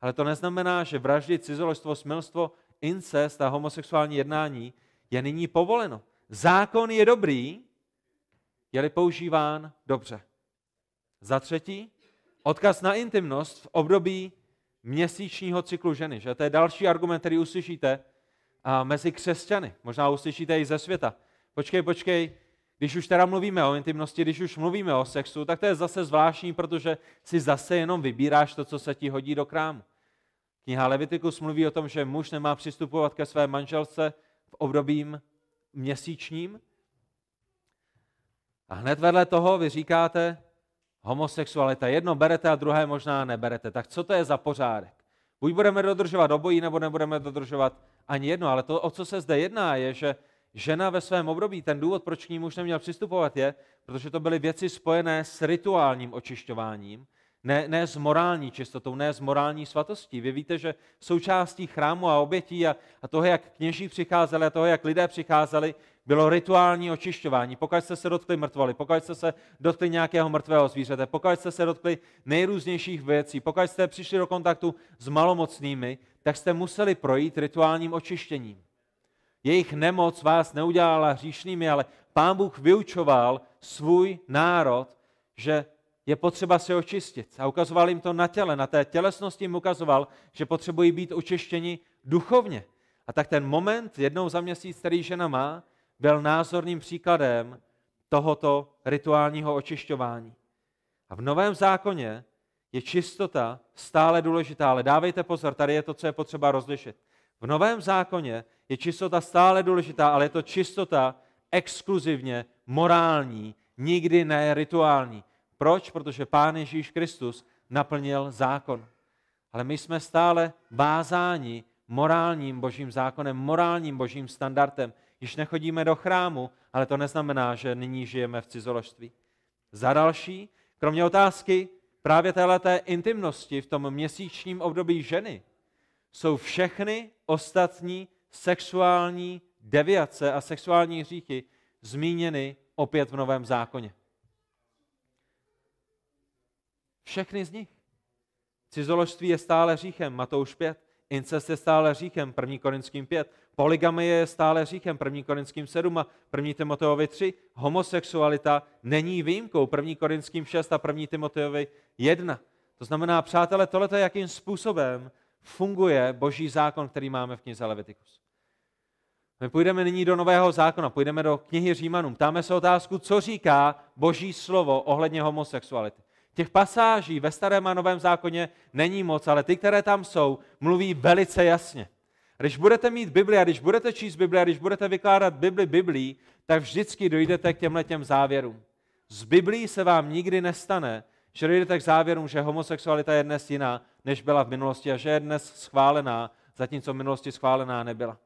ale to neznamená, že vraždy, cizoložstvo, smilstvo, incest a homosexuální jednání je nyní povoleno. Zákon je dobrý, je-li používán dobře. Za třetí, odkaz na intimnost v období měsíčního cyklu ženy. Že? To je další argument, který uslyšíte a mezi křesťany. Možná uslyšíte i ze světa. Počkej, počkej, když už teda mluvíme o intimnosti, když už mluvíme o sexu, tak to je zase zvláštní, protože si zase jenom vybíráš to, co se ti hodí do krámu. Kniha Levitikus mluví o tom, že muž nemá přistupovat ke své manželce v obdobím měsíčním. A hned vedle toho vy říkáte, homosexualita. Jedno berete a druhé možná neberete. Tak co to je za pořádek? Buď budeme dodržovat obojí, nebo nebudeme dodržovat ani jedno. Ale to, o co se zde jedná, je, že žena ve svém období, ten důvod, proč k ní muž neměl přistupovat, je, protože to byly věci spojené s rituálním očišťováním, ne, ne s morální čistotou, ne s morální svatostí. Vy víte, že součástí chrámu a obětí a, a toho, jak kněží přicházeli a toho, jak lidé přicházeli, bylo rituální očišťování. Pokud jste se dotkli mrtvoly, pokud jste se dotkli nějakého mrtvého zvířete, pokud jste se dotkli nejrůznějších věcí, pokud jste přišli do kontaktu s malomocnými, tak jste museli projít rituálním očištěním. Jejich nemoc vás neudělala hříšnými, ale pán Bůh vyučoval svůj národ, že je potřeba se očistit. A ukazoval jim to na těle, na té tělesnosti jim ukazoval, že potřebují být očištěni duchovně. A tak ten moment jednou za měsíc, který žena má, byl názorným příkladem tohoto rituálního očišťování. A v Novém zákoně je čistota stále důležitá, ale dávejte pozor, tady je to, co je potřeba rozlišit. V Novém zákoně je čistota stále důležitá, ale je to čistota exkluzivně morální, nikdy ne rituální. Proč? Protože Pán Ježíš Kristus naplnil zákon. Ale my jsme stále bázáni morálním božím zákonem, morálním božím standardem. Již nechodíme do chrámu, ale to neznamená, že nyní žijeme v cizoložství. Za další, kromě otázky právě téhleté intimnosti v tom měsíčním období ženy, jsou všechny ostatní sexuální deviace a sexuální hříchy zmíněny opět v Novém zákoně. Všechny z nich. Cizoložství je stále hříchem, Matouš 5. Incest je stále hříchem, 1. Korinským 5. Poligamie je stále hříchem, 1. Korinským 7 a 1. Timoteovi 3. Homosexualita není výjimkou, 1. Korinským 6 a 1. Timoteovi 1. To znamená, přátelé, tohle je, jakým způsobem funguje boží zákon, který máme v knize Levitikus. My půjdeme nyní do Nového zákona, půjdeme do knihy Římanům. Ptáme se otázku, co říká boží slovo ohledně homosexuality. Těch pasáží ve starém a novém zákoně není moc, ale ty, které tam jsou, mluví velice jasně. Když budete mít Bibli a když budete číst Bibli a když budete vykládat Bibli Biblí, tak vždycky dojdete k těmhle těm závěrům. Z Biblí se vám nikdy nestane, že dojdete k závěrům, že homosexualita je dnes jiná, než byla v minulosti a že je dnes schválená, zatímco v minulosti schválená nebyla.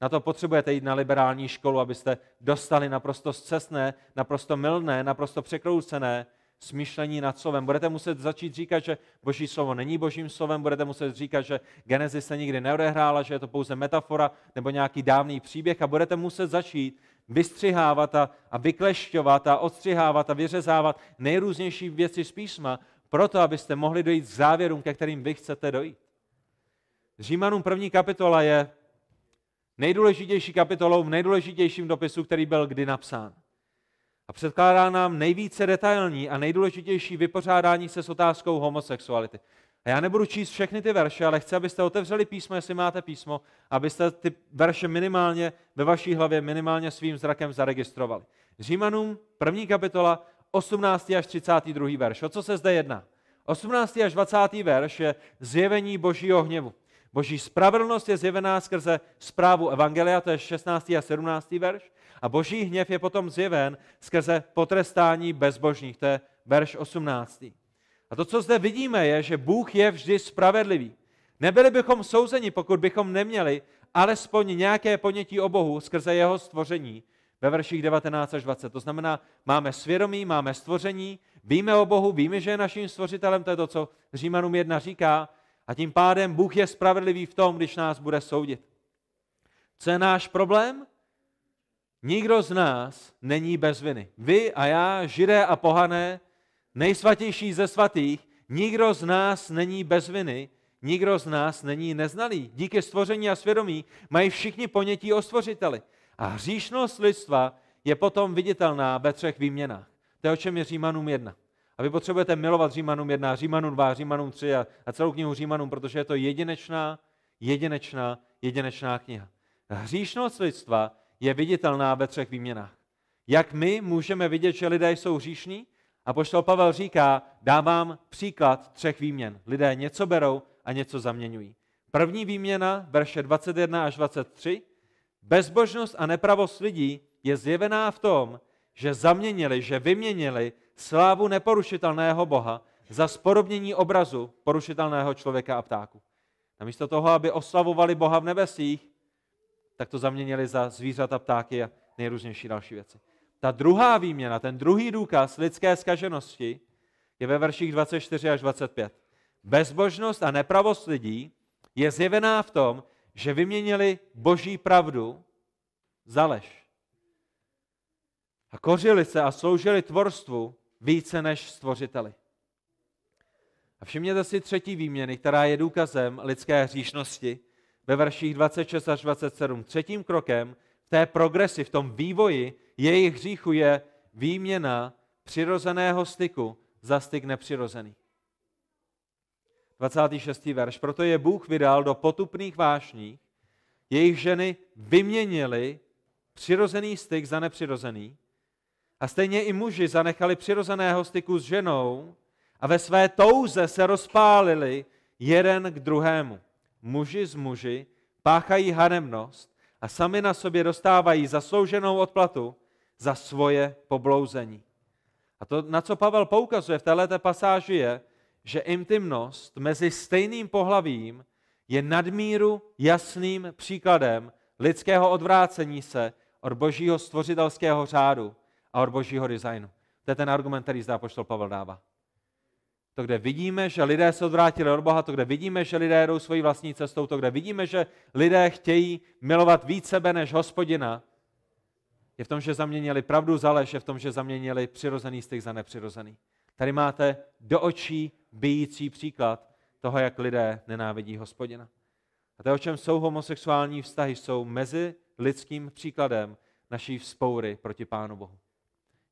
Na to potřebujete jít na liberální školu, abyste dostali naprosto zcestné, naprosto milné, naprosto překroucené smýšlení nad slovem. Budete muset začít říkat, že boží slovo není božím slovem, budete muset říkat, že Genesis se nikdy neodehrála, že je to pouze metafora nebo nějaký dávný příběh a budete muset začít vystřihávat a, a vyklešťovat a odstřihávat a vyřezávat nejrůznější věci z písma, proto abyste mohli dojít k závěrům, ke kterým vy chcete dojít. Římanům první kapitola je nejdůležitější kapitolou v nejdůležitějším dopisu, který byl kdy napsán a předkládá nám nejvíce detailní a nejdůležitější vypořádání se s otázkou homosexuality. A já nebudu číst všechny ty verše, ale chci, abyste otevřeli písmo, jestli máte písmo, abyste ty verše minimálně ve vaší hlavě, minimálně svým zrakem zaregistrovali. Římanům, první kapitola, 18. až 32. verš. O co se zde jedná? 18. až 20. verš je zjevení božího hněvu. Boží spravedlnost je zjevená skrze zprávu Evangelia, to je 16. a 17. verš. A boží hněv je potom zjeven skrze potrestání bezbožných, to je verš 18. A to, co zde vidíme, je, že Bůh je vždy spravedlivý. Nebyli bychom souzeni, pokud bychom neměli alespoň nějaké ponětí o Bohu skrze jeho stvoření ve verších 19 až 20. To znamená, máme svědomí, máme stvoření, víme o Bohu, víme, že je naším stvořitelem, to je to, co Římanům 1 říká, a tím pádem Bůh je spravedlivý v tom, když nás bude soudit. Co je náš problém? Nikdo z nás není bez viny. Vy a já, židé a pohané, nejsvatější ze svatých, nikdo z nás není bez viny, nikdo z nás není neznalý. Díky stvoření a svědomí mají všichni ponětí o stvořiteli. A hříšnost lidstva je potom viditelná ve třech výměnách. To je o čem je Římanům 1. A vy potřebujete milovat Římanům 1, Římanům 2, Římanům 3 a, celou knihu Římanům, protože je to jedinečná, jedinečná, jedinečná kniha. Hříšnost lidstva je viditelná ve třech výměnách. Jak my můžeme vidět, že lidé jsou hříšní? A poštol Pavel říká, dávám příklad třech výměn. Lidé něco berou a něco zaměňují. První výměna, verše 21 až 23, Bezbožnost a nepravost lidí je zjevená v tom, že zaměnili, že vyměnili slávu neporušitelného Boha za spodobnění obrazu porušitelného člověka a ptáku. Namísto toho, aby oslavovali Boha v nebesích, tak to zaměnili za zvířata, ptáky a nejrůznější další věci. Ta druhá výměna, ten druhý důkaz lidské skaženosti je ve verších 24 až 25. Bezbožnost a nepravost lidí je zjevená v tom, že vyměnili boží pravdu za lež. A kořili se a sloužili tvorstvu více než stvořiteli. A všimněte si třetí výměny, která je důkazem lidské hříšnosti ve verších 26 až 27. Třetím krokem v té progresi, v tom vývoji jejich hříchu je výměna přirozeného styku za styk nepřirozený. 26. verš. Proto je Bůh vydal do potupných vášní, jejich ženy vyměnili přirozený styk za nepřirozený a stejně i muži zanechali přirozeného styku s ženou a ve své touze se rozpálili jeden k druhému. Muži z muži páchají hanemnost a sami na sobě dostávají zaslouženou odplatu za svoje poblouzení. A to, na co Pavel poukazuje v této pasáži, je, že intimnost mezi stejným pohlavím je nadmíru jasným příkladem lidského odvrácení se od božího stvořitelského řádu a od božího designu. To je ten argument, který zdá poštol Pavel dává. To, kde vidíme, že lidé se odvrátili od Boha, to, kde vidíme, že lidé jdou svojí vlastní cestou, to, kde vidíme, že lidé chtějí milovat víc sebe než hospodina, je v tom, že zaměnili pravdu za lež, je v tom, že zaměnili přirozený styk za nepřirozený. Tady máte do očí bijící příklad toho, jak lidé nenávidí hospodina. A to, o čem jsou homosexuální vztahy, jsou mezi lidským příkladem naší vzpoury proti Pánu Bohu.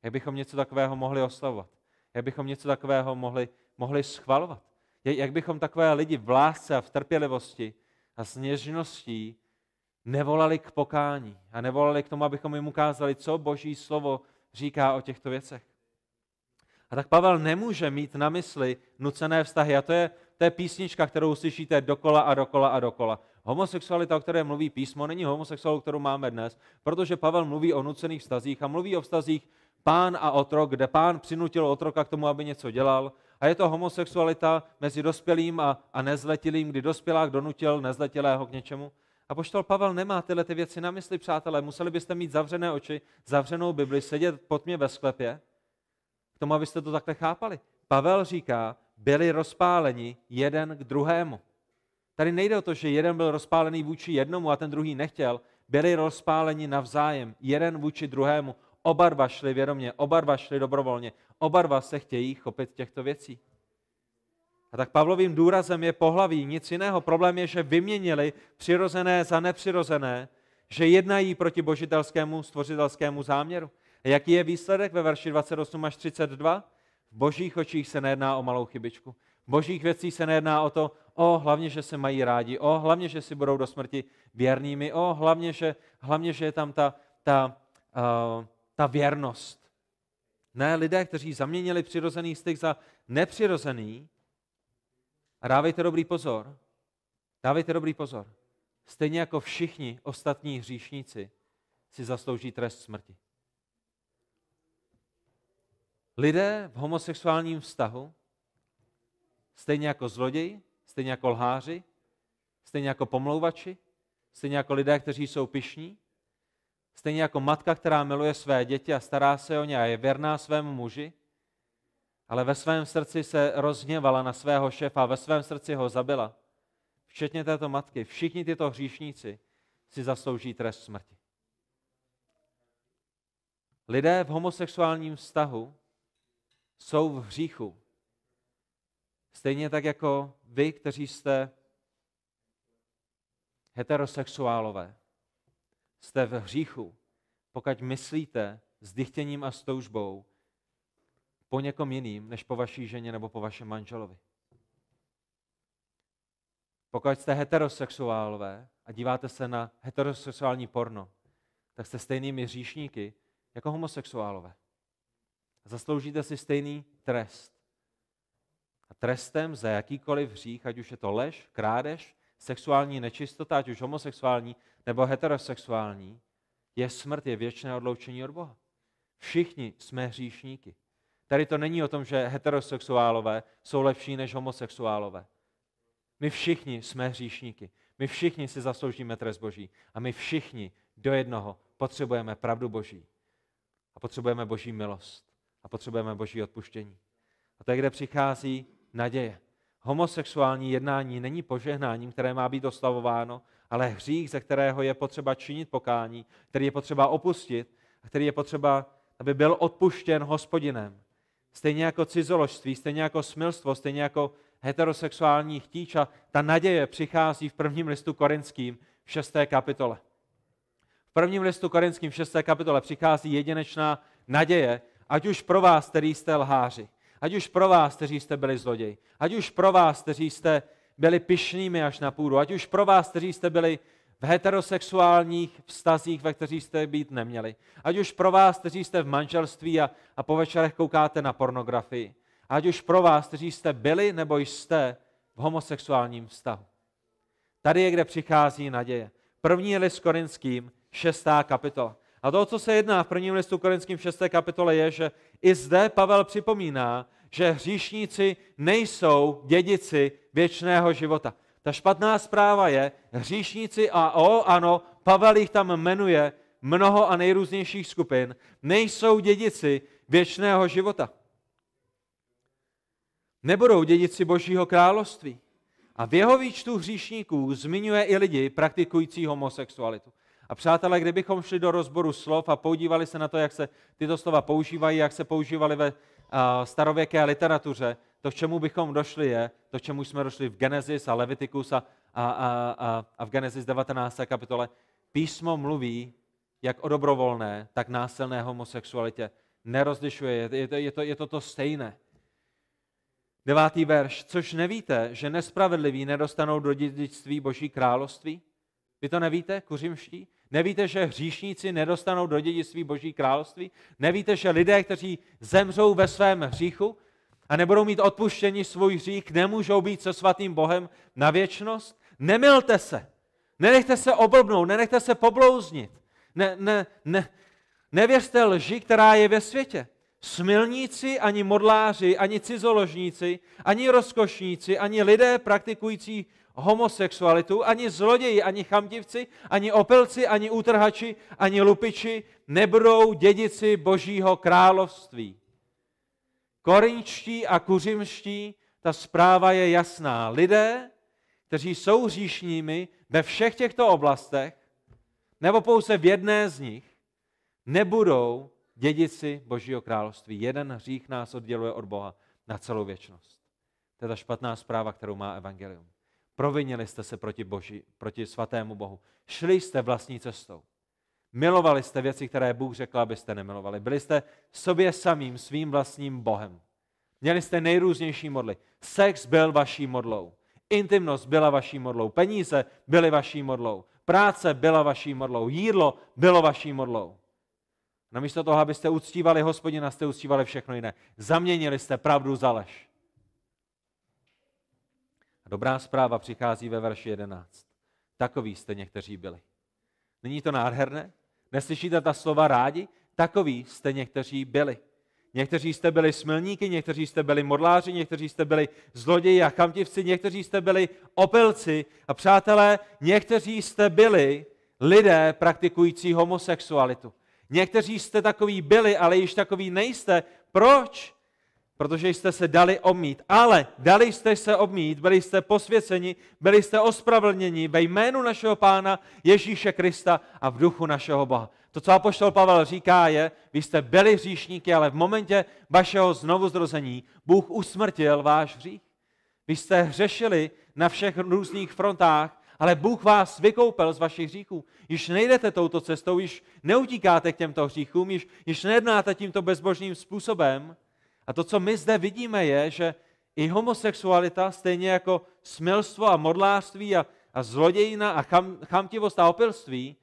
Jak bychom něco takového mohli oslavovat? Jak bychom něco takového mohli, mohli schvalovat? Jak bychom takové lidi v lásce a v trpělivosti a s něžností nevolali k pokání a nevolali k tomu, abychom jim ukázali, co Boží slovo říká o těchto věcech. A tak Pavel nemůže mít na mysli nucené vztahy. A to je, to je písnička, kterou slyšíte dokola a dokola a dokola. Homosexualita, o které mluví písmo, není homosexualitou, kterou máme dnes, protože Pavel mluví o nucených vztazích a mluví o vztazích pán a otrok, kde pán přinutil otroka k tomu, aby něco dělal. A je to homosexualita mezi dospělým a, a nezletilým, kdy dospělák donutil nezletilého k něčemu. A poštol Pavel nemá tyhle ty věci na mysli, přátelé. Museli byste mít zavřené oči, zavřenou Bibli, sedět pod mě ve sklepě, k tomu, abyste to takhle chápali. Pavel říká, byli rozpáleni jeden k druhému. Tady nejde o to, že jeden byl rozpálený vůči jednomu a ten druhý nechtěl. Byli rozpáleni navzájem, jeden vůči druhému. Oba dva šli vědomě, oba dva šli dobrovolně, oba dva se chtějí chopit těchto věcí. A tak Pavlovým důrazem je pohlaví, nic jiného. Problém je, že vyměnili přirozené za nepřirozené, že jednají proti božitelskému, stvořitelskému záměru. A jaký je výsledek ve verši 28 až 32? V božích očích se nejedná o malou chybičku. V božích věcích se nejedná o to, o hlavně, že se mají rádi, o hlavně, že si budou do smrti věrnými, o hlavně, že, hlavně, že je tam ta, ta, uh, ta věrnost. Ne, lidé, kteří zaměnili přirozený styk za nepřirozený, a dávejte dobrý pozor, dávejte dobrý pozor, stejně jako všichni ostatní hříšníci si zaslouží trest smrti. Lidé v homosexuálním vztahu, stejně jako zloději, stejně jako lháři, stejně jako pomlouvači, stejně jako lidé, kteří jsou pišní, stejně jako matka, která miluje své děti a stará se o ně a je věrná svému muži, ale ve svém srdci se rozněvala na svého šefa a ve svém srdci ho zabila. Včetně této matky, všichni tyto hříšníci si zaslouží trest smrti. Lidé v homosexuálním vztahu jsou v hříchu. Stejně tak jako vy, kteří jste heterosexuálové, jste v hříchu, pokud myslíte s dychtěním a s toužbou po někom jiným, než po vaší ženě nebo po vašem manželovi. Pokud jste heterosexuálové a díváte se na heterosexuální porno, tak jste stejnými hříšníky jako homosexuálové. Zasloužíte si stejný trest. A trestem za jakýkoliv hřích, ať už je to lež, krádež, sexuální nečistota, ať už homosexuální, nebo heterosexuální, je smrt, je věčné odloučení od Boha. Všichni jsme hříšníky. Tady to není o tom, že heterosexuálové jsou lepší než homosexuálové. My všichni jsme hříšníky. My všichni si zasloužíme trest Boží. A my všichni do jednoho potřebujeme pravdu Boží. A potřebujeme Boží milost. A potřebujeme Boží odpuštění. A to je, kde přichází naděje. Homosexuální jednání není požehnáním, které má být oslavováno, ale hřích, ze kterého je potřeba činit pokání, který je potřeba opustit a který je potřeba, aby byl odpuštěn hospodinem. Stejně jako cizoložství, stejně jako smilstvo, stejně jako heterosexuální chtíč a ta naděje přichází v prvním listu korinským v šesté kapitole. V prvním listu korinským v šesté kapitole přichází jedinečná naděje, ať už pro vás, který jste lháři, ať už pro vás, kteří jste byli zloději, ať už pro vás, kteří jste byli pyšnými až na půdu, ať už pro vás, kteří jste byli v heterosexuálních vztazích, ve kterých jste být neměli. Ať už pro vás, kteří jste v manželství a, a po večerech koukáte na pornografii. Ať už pro vás, kteří jste byli nebo jste v homosexuálním vztahu. Tady je, kde přichází naděje. První list Korinským, šestá kapitola. A to, co se jedná v prvním listu Korinským šesté kapitole, je, že i zde Pavel připomíná, že hříšníci nejsou dědici věčného života. Ta špatná zpráva je, hříšníci a o, ano, Pavel jich tam jmenuje mnoho a nejrůznějších skupin, nejsou dědici věčného života. Nebudou dědici Božího království. A v jeho výčtu hříšníků zmiňuje i lidi praktikující homosexualitu. A přátelé, kdybychom šli do rozboru slov a podívali se na to, jak se tyto slova používají, jak se používaly ve starověké literatuře, to, k čemu bychom došli, je to, k čemu jsme došli v Genesis a Leviticus a, a, a, a v Genesis 19. kapitole. Písmo mluví jak o dobrovolné, tak násilné homosexualitě. Nerozlišuje, je to, je to, je to to stejné. Devátý verš. Což nevíte, že nespravedliví nedostanou do dědictví Boží království? Vy to nevíte, kuřimští? Nevíte, že hříšníci nedostanou do dědictví Boží království? Nevíte, že lidé, kteří zemřou ve svém hříchu a nebudou mít odpuštění svůj hřích, nemůžou být se svatým Bohem na věčnost? Nemilte se. Nenechte se oblbnout, nenechte se poblouznit. Ne, ne, ne, nevěřte lži, která je ve světě. Smilníci, ani modláři, ani cizoložníci, ani rozkošníci, ani lidé praktikující homosexualitu, ani zloději, ani chamtivci, ani opilci, ani útrhači, ani lupiči nebudou dědici Božího království. Korinčtí a kuřimští, ta zpráva je jasná. Lidé, kteří jsou hříšními ve všech těchto oblastech, nebo pouze v jedné z nich, nebudou dědici Božího království. Jeden hřích nás odděluje od Boha na celou věčnost. To je ta špatná zpráva, kterou má Evangelium. Provinili jste se proti, Boží, proti svatému Bohu. Šli jste vlastní cestou. Milovali jste věci, které Bůh řekl, abyste nemilovali. Byli jste sobě samým, svým vlastním Bohem. Měli jste nejrůznější modly. Sex byl vaší modlou. Intimnost byla vaší modlou. Peníze byly vaší modlou. Práce byla vaší modlou. Jídlo bylo vaší modlou. Namísto toho, abyste uctívali hospodina, jste uctívali všechno jiné. Zaměnili jste pravdu za lež. A dobrá zpráva přichází ve verši 11. Takový jste někteří byli. Není to nádherné? Neslyšíte ta slova rádi? Takový jste někteří byli. Někteří jste byli smilníky, někteří jste byli modláři, někteří jste byli zloději a chamtivci, někteří jste byli opilci a přátelé, někteří jste byli lidé praktikující homosexualitu. Někteří jste takový byli, ale již takový nejste. Proč? Protože jste se dali obmít. Ale dali jste se obmít, byli jste posvěceni, byli jste ospravedlněni ve jménu našeho Pána Ježíše Krista a v duchu našeho Boha. To, co apoštol Pavel říká, je, vy jste byli hříšníky, ale v momentě vašeho znovuzrození Bůh usmrtil váš hřích. Vy jste hřešili na všech různých frontách, ale Bůh vás vykoupil z vašich hříchů. Již nejdete touto cestou, již neutíkáte k těmto hříchům, již, již nejednáte tímto bezbožným způsobem, a to, co my zde vidíme, je, že i homosexualita, stejně jako smilstvo a modlářství a, a zlodějina a cham, chamtivost a opilství,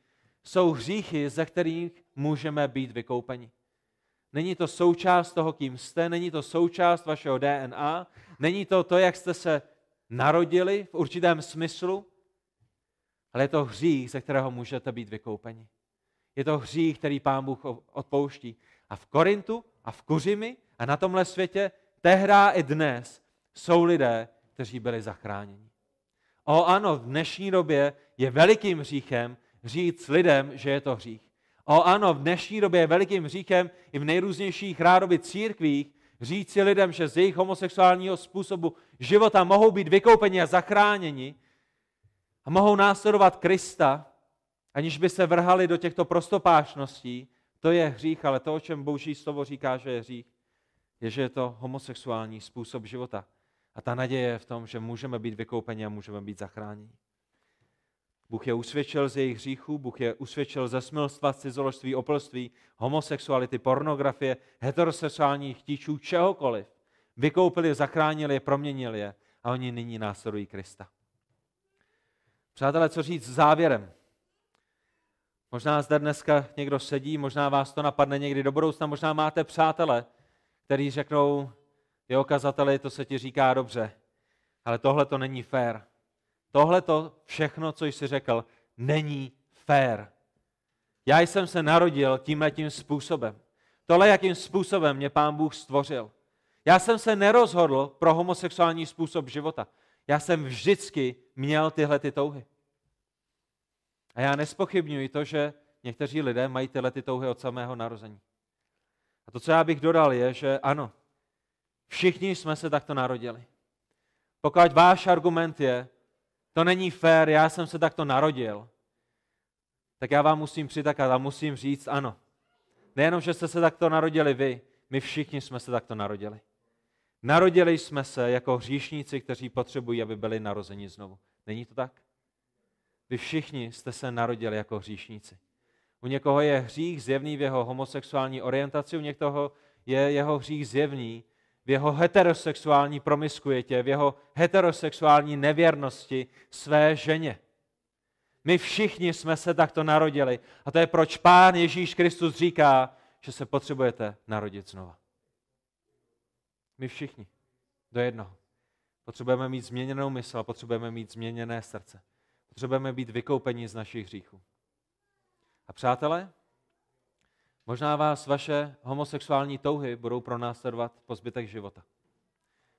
jsou hříchy, ze kterých můžeme být vykoupeni. Není to součást toho, kým jste, není to součást vašeho DNA, není to to, jak jste se narodili v určitém smyslu. ale je to hřích, ze kterého můžete být vykoupeni. Je to hřích, který Pán Bůh odpouští. A v Korintu a v Kuřimi a na tomhle světě tehrá i dnes jsou lidé, kteří byli zachráněni. O ano, v dnešní době je velikým hříchem říct lidem, že je to hřích. O ano, v dnešní době je velikým hříchem i v nejrůznějších rádoby církvích říci lidem, že z jejich homosexuálního způsobu života mohou být vykoupeni a zachráněni a mohou následovat Krista, aniž by se vrhali do těchto prostopášností, to je hřích, ale to, o čem Boží slovo říká, že je hřích, je, že je to homosexuální způsob života. A ta naděje je v tom, že můžeme být vykoupeni a můžeme být zachráněni. Bůh je usvědčil z jejich hříchů, Bůh je usvědčil ze smilstva, cizoložství, opilství, homosexuality, pornografie, heterosexuálních chtíčů, čehokoliv. Vykoupili, zachránili je, proměnili je a oni nyní následují Krista. Přátelé, co říct závěrem? Možná zde dneska někdo sedí, možná vás to napadne někdy do budoucna, možná máte přátele, který řeknou, jo, kazateli, to se ti říká dobře, ale tohle to není fér. Tohle to všechno, co jsi řekl, není fér. Já jsem se narodil tímhletím způsobem. Tohle, jakým způsobem mě pán Bůh stvořil. Já jsem se nerozhodl pro homosexuální způsob života. Já jsem vždycky měl tyhle ty touhy. A já nespochybnuji to, že někteří lidé mají tyhle ty touhy od samého narození. A to, co já bych dodal, je, že ano, všichni jsme se takto narodili. Pokud váš argument je, to není fér, já jsem se takto narodil, tak já vám musím přitakat a musím říct ano. Nejenom, že jste se takto narodili vy, my všichni jsme se takto narodili. Narodili jsme se jako hříšníci, kteří potřebují, aby byli narozeni znovu. Není to tak? Vy všichni jste se narodili jako hříšníci. U někoho je hřích zjevný v jeho homosexuální orientaci, u někoho je jeho hřích zjevný v jeho heterosexuální promiskuitě, v jeho heterosexuální nevěrnosti své ženě. My všichni jsme se takto narodili. A to je proč Pán Ježíš Kristus říká, že se potřebujete narodit znova. My všichni. Do jednoho. Potřebujeme mít změněnou mysl potřebujeme mít změněné srdce. Potřebujeme být vykoupeni z našich hříchů. A přátelé, možná vás vaše homosexuální touhy budou pronásledovat po zbytek života.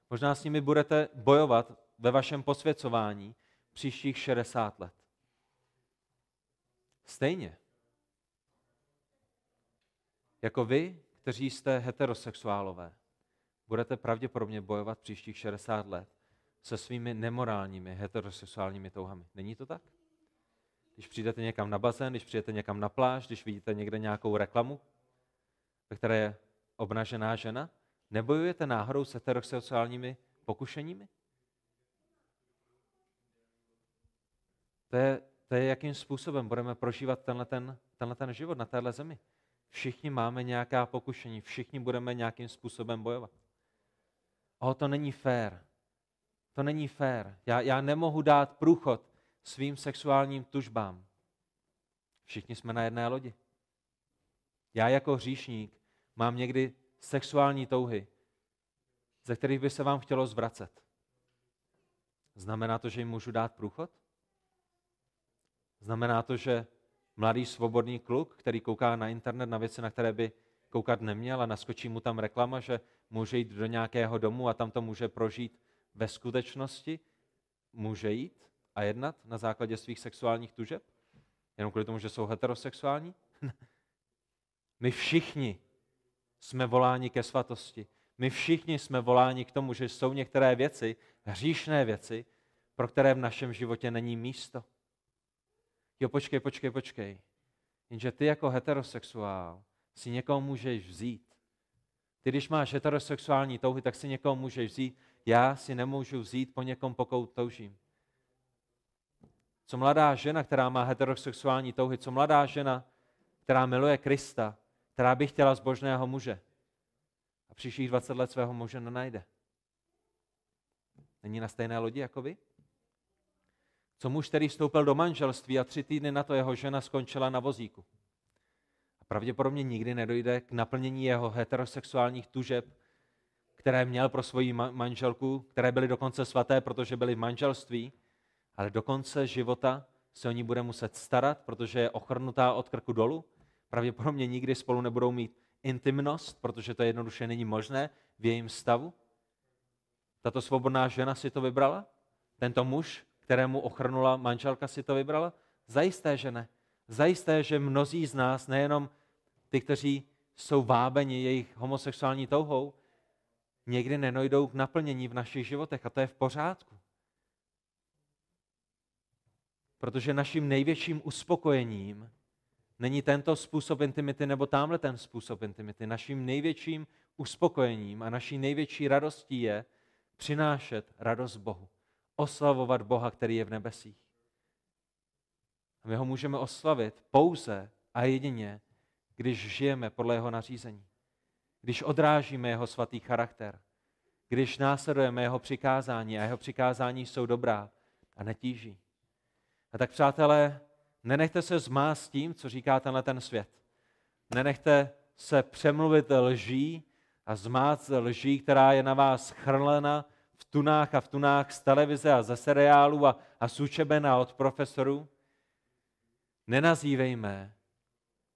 Možná s nimi budete bojovat ve vašem posvěcování příštích 60 let. Stejně jako vy, kteří jste heterosexuálové, budete pravděpodobně bojovat příštích 60 let se svými nemorálními heterosexuálními touhami. Není to tak? Když přijdete někam na bazén, když přijdete někam na pláž, když vidíte někde nějakou reklamu, ve které je obnažená žena, nebojujete náhodou s heterosexuálními pokušeními? To je, to je, jakým způsobem budeme prožívat tenhle ten, tenhle ten život na téhle zemi. Všichni máme nějaká pokušení, všichni budeme nějakým způsobem bojovat. A to není fér. To není fér. Já, já nemohu dát průchod svým sexuálním tužbám. Všichni jsme na jedné lodi. Já jako hříšník mám někdy sexuální touhy, ze kterých by se vám chtělo zvracet. Znamená to, že jim můžu dát průchod? Znamená to, že mladý svobodný kluk, který kouká na internet na věci, na které by koukat neměl a naskočí mu tam reklama, že může jít do nějakého domu a tam to může prožít ve skutečnosti, může jít a jednat na základě svých sexuálních tužeb? Jenom kvůli tomu, že jsou heterosexuální? My všichni jsme voláni ke svatosti. My všichni jsme voláni k tomu, že jsou některé věci, hříšné věci, pro které v našem životě není místo. Jo, počkej, počkej, počkej. Jenže ty jako heterosexuál si někoho můžeš vzít. Ty, když máš heterosexuální touhy, tak si někoho můžeš vzít. Já si nemůžu vzít po někom, pokud toužím. Co mladá žena, která má heterosexuální touhy, co mladá žena, která miluje Krista, která by chtěla zbožného muže a příštích 20 let svého muže nenajde. Není na stejné lodi jako vy? Co muž, který vstoupil do manželství a tři týdny na to jeho žena skončila na vozíku. A pravděpodobně nikdy nedojde k naplnění jeho heterosexuálních tužeb, které měl pro svoji manželku, které byly dokonce svaté, protože byly v manželství, ale do konce života se o ní bude muset starat, protože je ochrnutá od krku dolů. Pravděpodobně nikdy spolu nebudou mít intimnost, protože to jednoduše není možné v jejím stavu. Tato svobodná žena si to vybrala? Tento muž, kterému ochrnula manželka, si to vybrala? Zajisté, že ne. Zajisté, že mnozí z nás, nejenom ty, kteří jsou vábeni jejich homosexuální touhou, někdy nenojdou k naplnění v našich životech a to je v pořádku. Protože naším největším uspokojením není tento způsob intimity nebo tamhle ten způsob intimity. Naším největším uspokojením a naší největší radostí je přinášet radost Bohu. Oslavovat Boha, který je v nebesích. A my ho můžeme oslavit pouze a jedině, když žijeme podle jeho nařízení. Když odrážíme jeho svatý charakter. Když následujeme jeho přikázání a jeho přikázání jsou dobrá a netíží. A tak, přátelé, nenechte se zmást tím, co říká tenhle ten svět. Nenechte se přemluvit lží a zmát lží, která je na vás chrlena v tunách a v tunách z televize a ze seriálu a, a z učeben od profesorů. Nenazývejme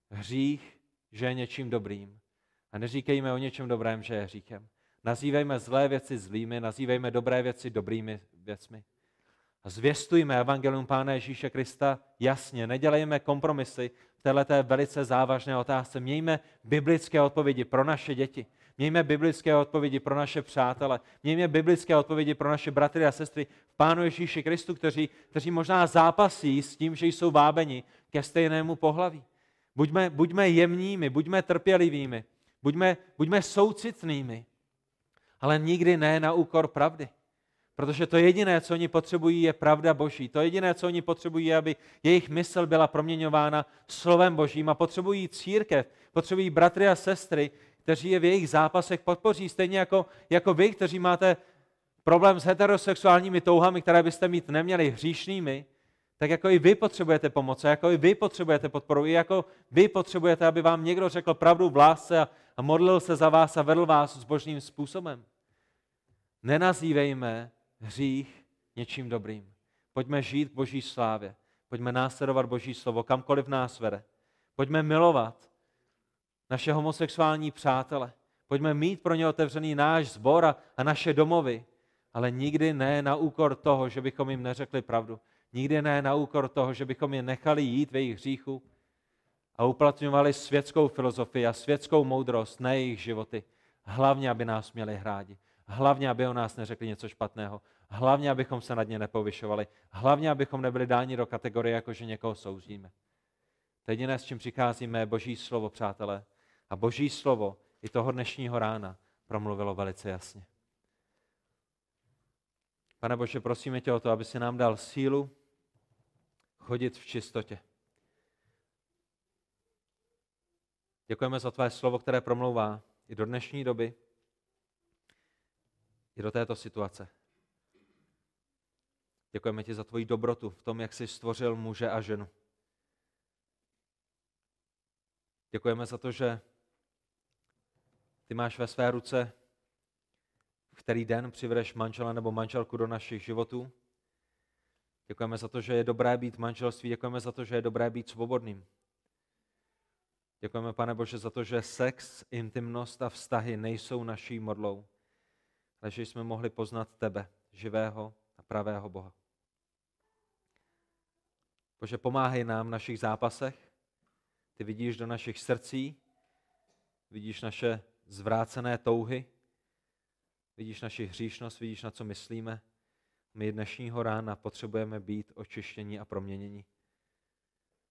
hřích, že je něčím dobrým. A neříkejme o něčem dobrém, že je hříchem. Nazývejme zlé věci zlými, nazývejme dobré věci dobrými věcmi. Zvěstujme evangelium Pána Ježíše Krista jasně. Nedělejme kompromisy v této velice závažné otázce. Mějme biblické odpovědi pro naše děti. Mějme biblické odpovědi pro naše přátele. Mějme biblické odpovědi pro naše bratry a sestry v Pánu Ježíši Kristu, kteří, kteří možná zápasí s tím, že jsou vábeni ke stejnému pohlaví. Buďme, buďme jemnými, buďme trpělivými, buďme, buďme soucitnými, ale nikdy ne na úkor pravdy. Protože to jediné, co oni potřebují, je pravda Boží. To jediné, co oni potřebují, je, aby jejich mysl byla proměňována slovem Božím a potřebují církev, potřebují bratry a sestry, kteří je v jejich zápasech podpoří, stejně jako, jako vy, kteří máte problém s heterosexuálními touhami, které byste mít neměli hříšnými, tak jako i vy potřebujete pomoc, jako i vy potřebujete podporu, i jako vy potřebujete, aby vám někdo řekl pravdu v lásce a, a modlil se za vás a vedl vás božným způsobem. Nenazývejme hřích něčím dobrým. Pojďme žít k boží slávě. Pojďme následovat boží slovo, kamkoliv nás vede. Pojďme milovat naše homosexuální přátele. Pojďme mít pro ně otevřený náš zbor a, a naše domovy, ale nikdy ne na úkor toho, že bychom jim neřekli pravdu. Nikdy ne na úkor toho, že bychom je nechali jít ve jejich hříchu a uplatňovali světskou filozofii a světskou moudrost na jejich životy. Hlavně, aby nás měli hrádi. Hlavně, aby o nás neřekli něco špatného. Hlavně, abychom se nad ně nepovyšovali. Hlavně, abychom nebyli dáni do kategorie, jako že někoho souzíme. To jediné, s čím přicházíme, je Boží slovo, přátelé. A Boží slovo i toho dnešního rána promluvilo velice jasně. Pane Bože, prosíme tě o to, aby si nám dal sílu chodit v čistotě. Děkujeme za tvé slovo, které promlouvá i do dnešní doby, i do této situace. Děkujeme ti za tvoji dobrotu v tom, jak jsi stvořil muže a ženu. Děkujeme za to, že ty máš ve své ruce, v který den přivedeš manžela nebo manželku do našich životů. Děkujeme za to, že je dobré být manželství, děkujeme za to, že je dobré být svobodným. Děkujeme, pane Bože, za to, že sex, intimnost a vztahy nejsou naší modlou, ale že jsme mohli poznat tebe, živého a pravého Boha. Bože, pomáhej nám v našich zápasech. Ty vidíš do našich srdcí, vidíš naše zvrácené touhy, vidíš naši hříšnost, vidíš, na co myslíme. My dnešního rána potřebujeme být očištění a proměnění.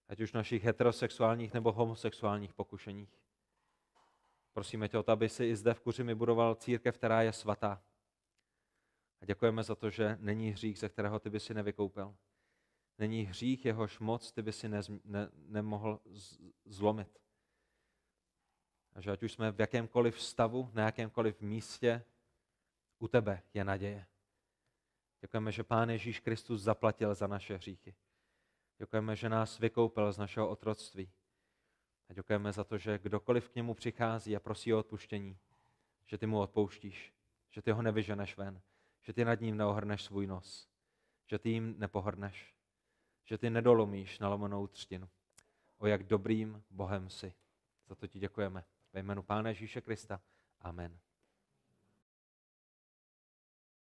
Ať už v našich heterosexuálních nebo homosexuálních pokušeních. Prosíme tě o to, aby si i zde v Kuřimi budoval církev, která je svatá. A děkujeme za to, že není hřích, ze kterého ty by si nevykoupil. Není hřích, jehož moc ty by si ne, ne, nemohl zlomit. A že ať už jsme v jakémkoliv stavu, na jakémkoliv místě, u tebe je naděje. Děkujeme, že Pán Ježíš Kristus zaplatil za naše hříchy. Děkujeme, že nás vykoupil z našeho otroctví. A děkujeme za to, že kdokoliv k němu přichází a prosí o odpuštění, že ty mu odpouštíš, že ty ho nevyženeš ven, že ty nad ním neohrneš svůj nos, že ty jim nepohrneš, že ty nedolomíš na lomenou třtinu. O jak dobrým Bohem jsi. Za to ti děkujeme. Ve jménu Pána Ježíše Krista. Amen.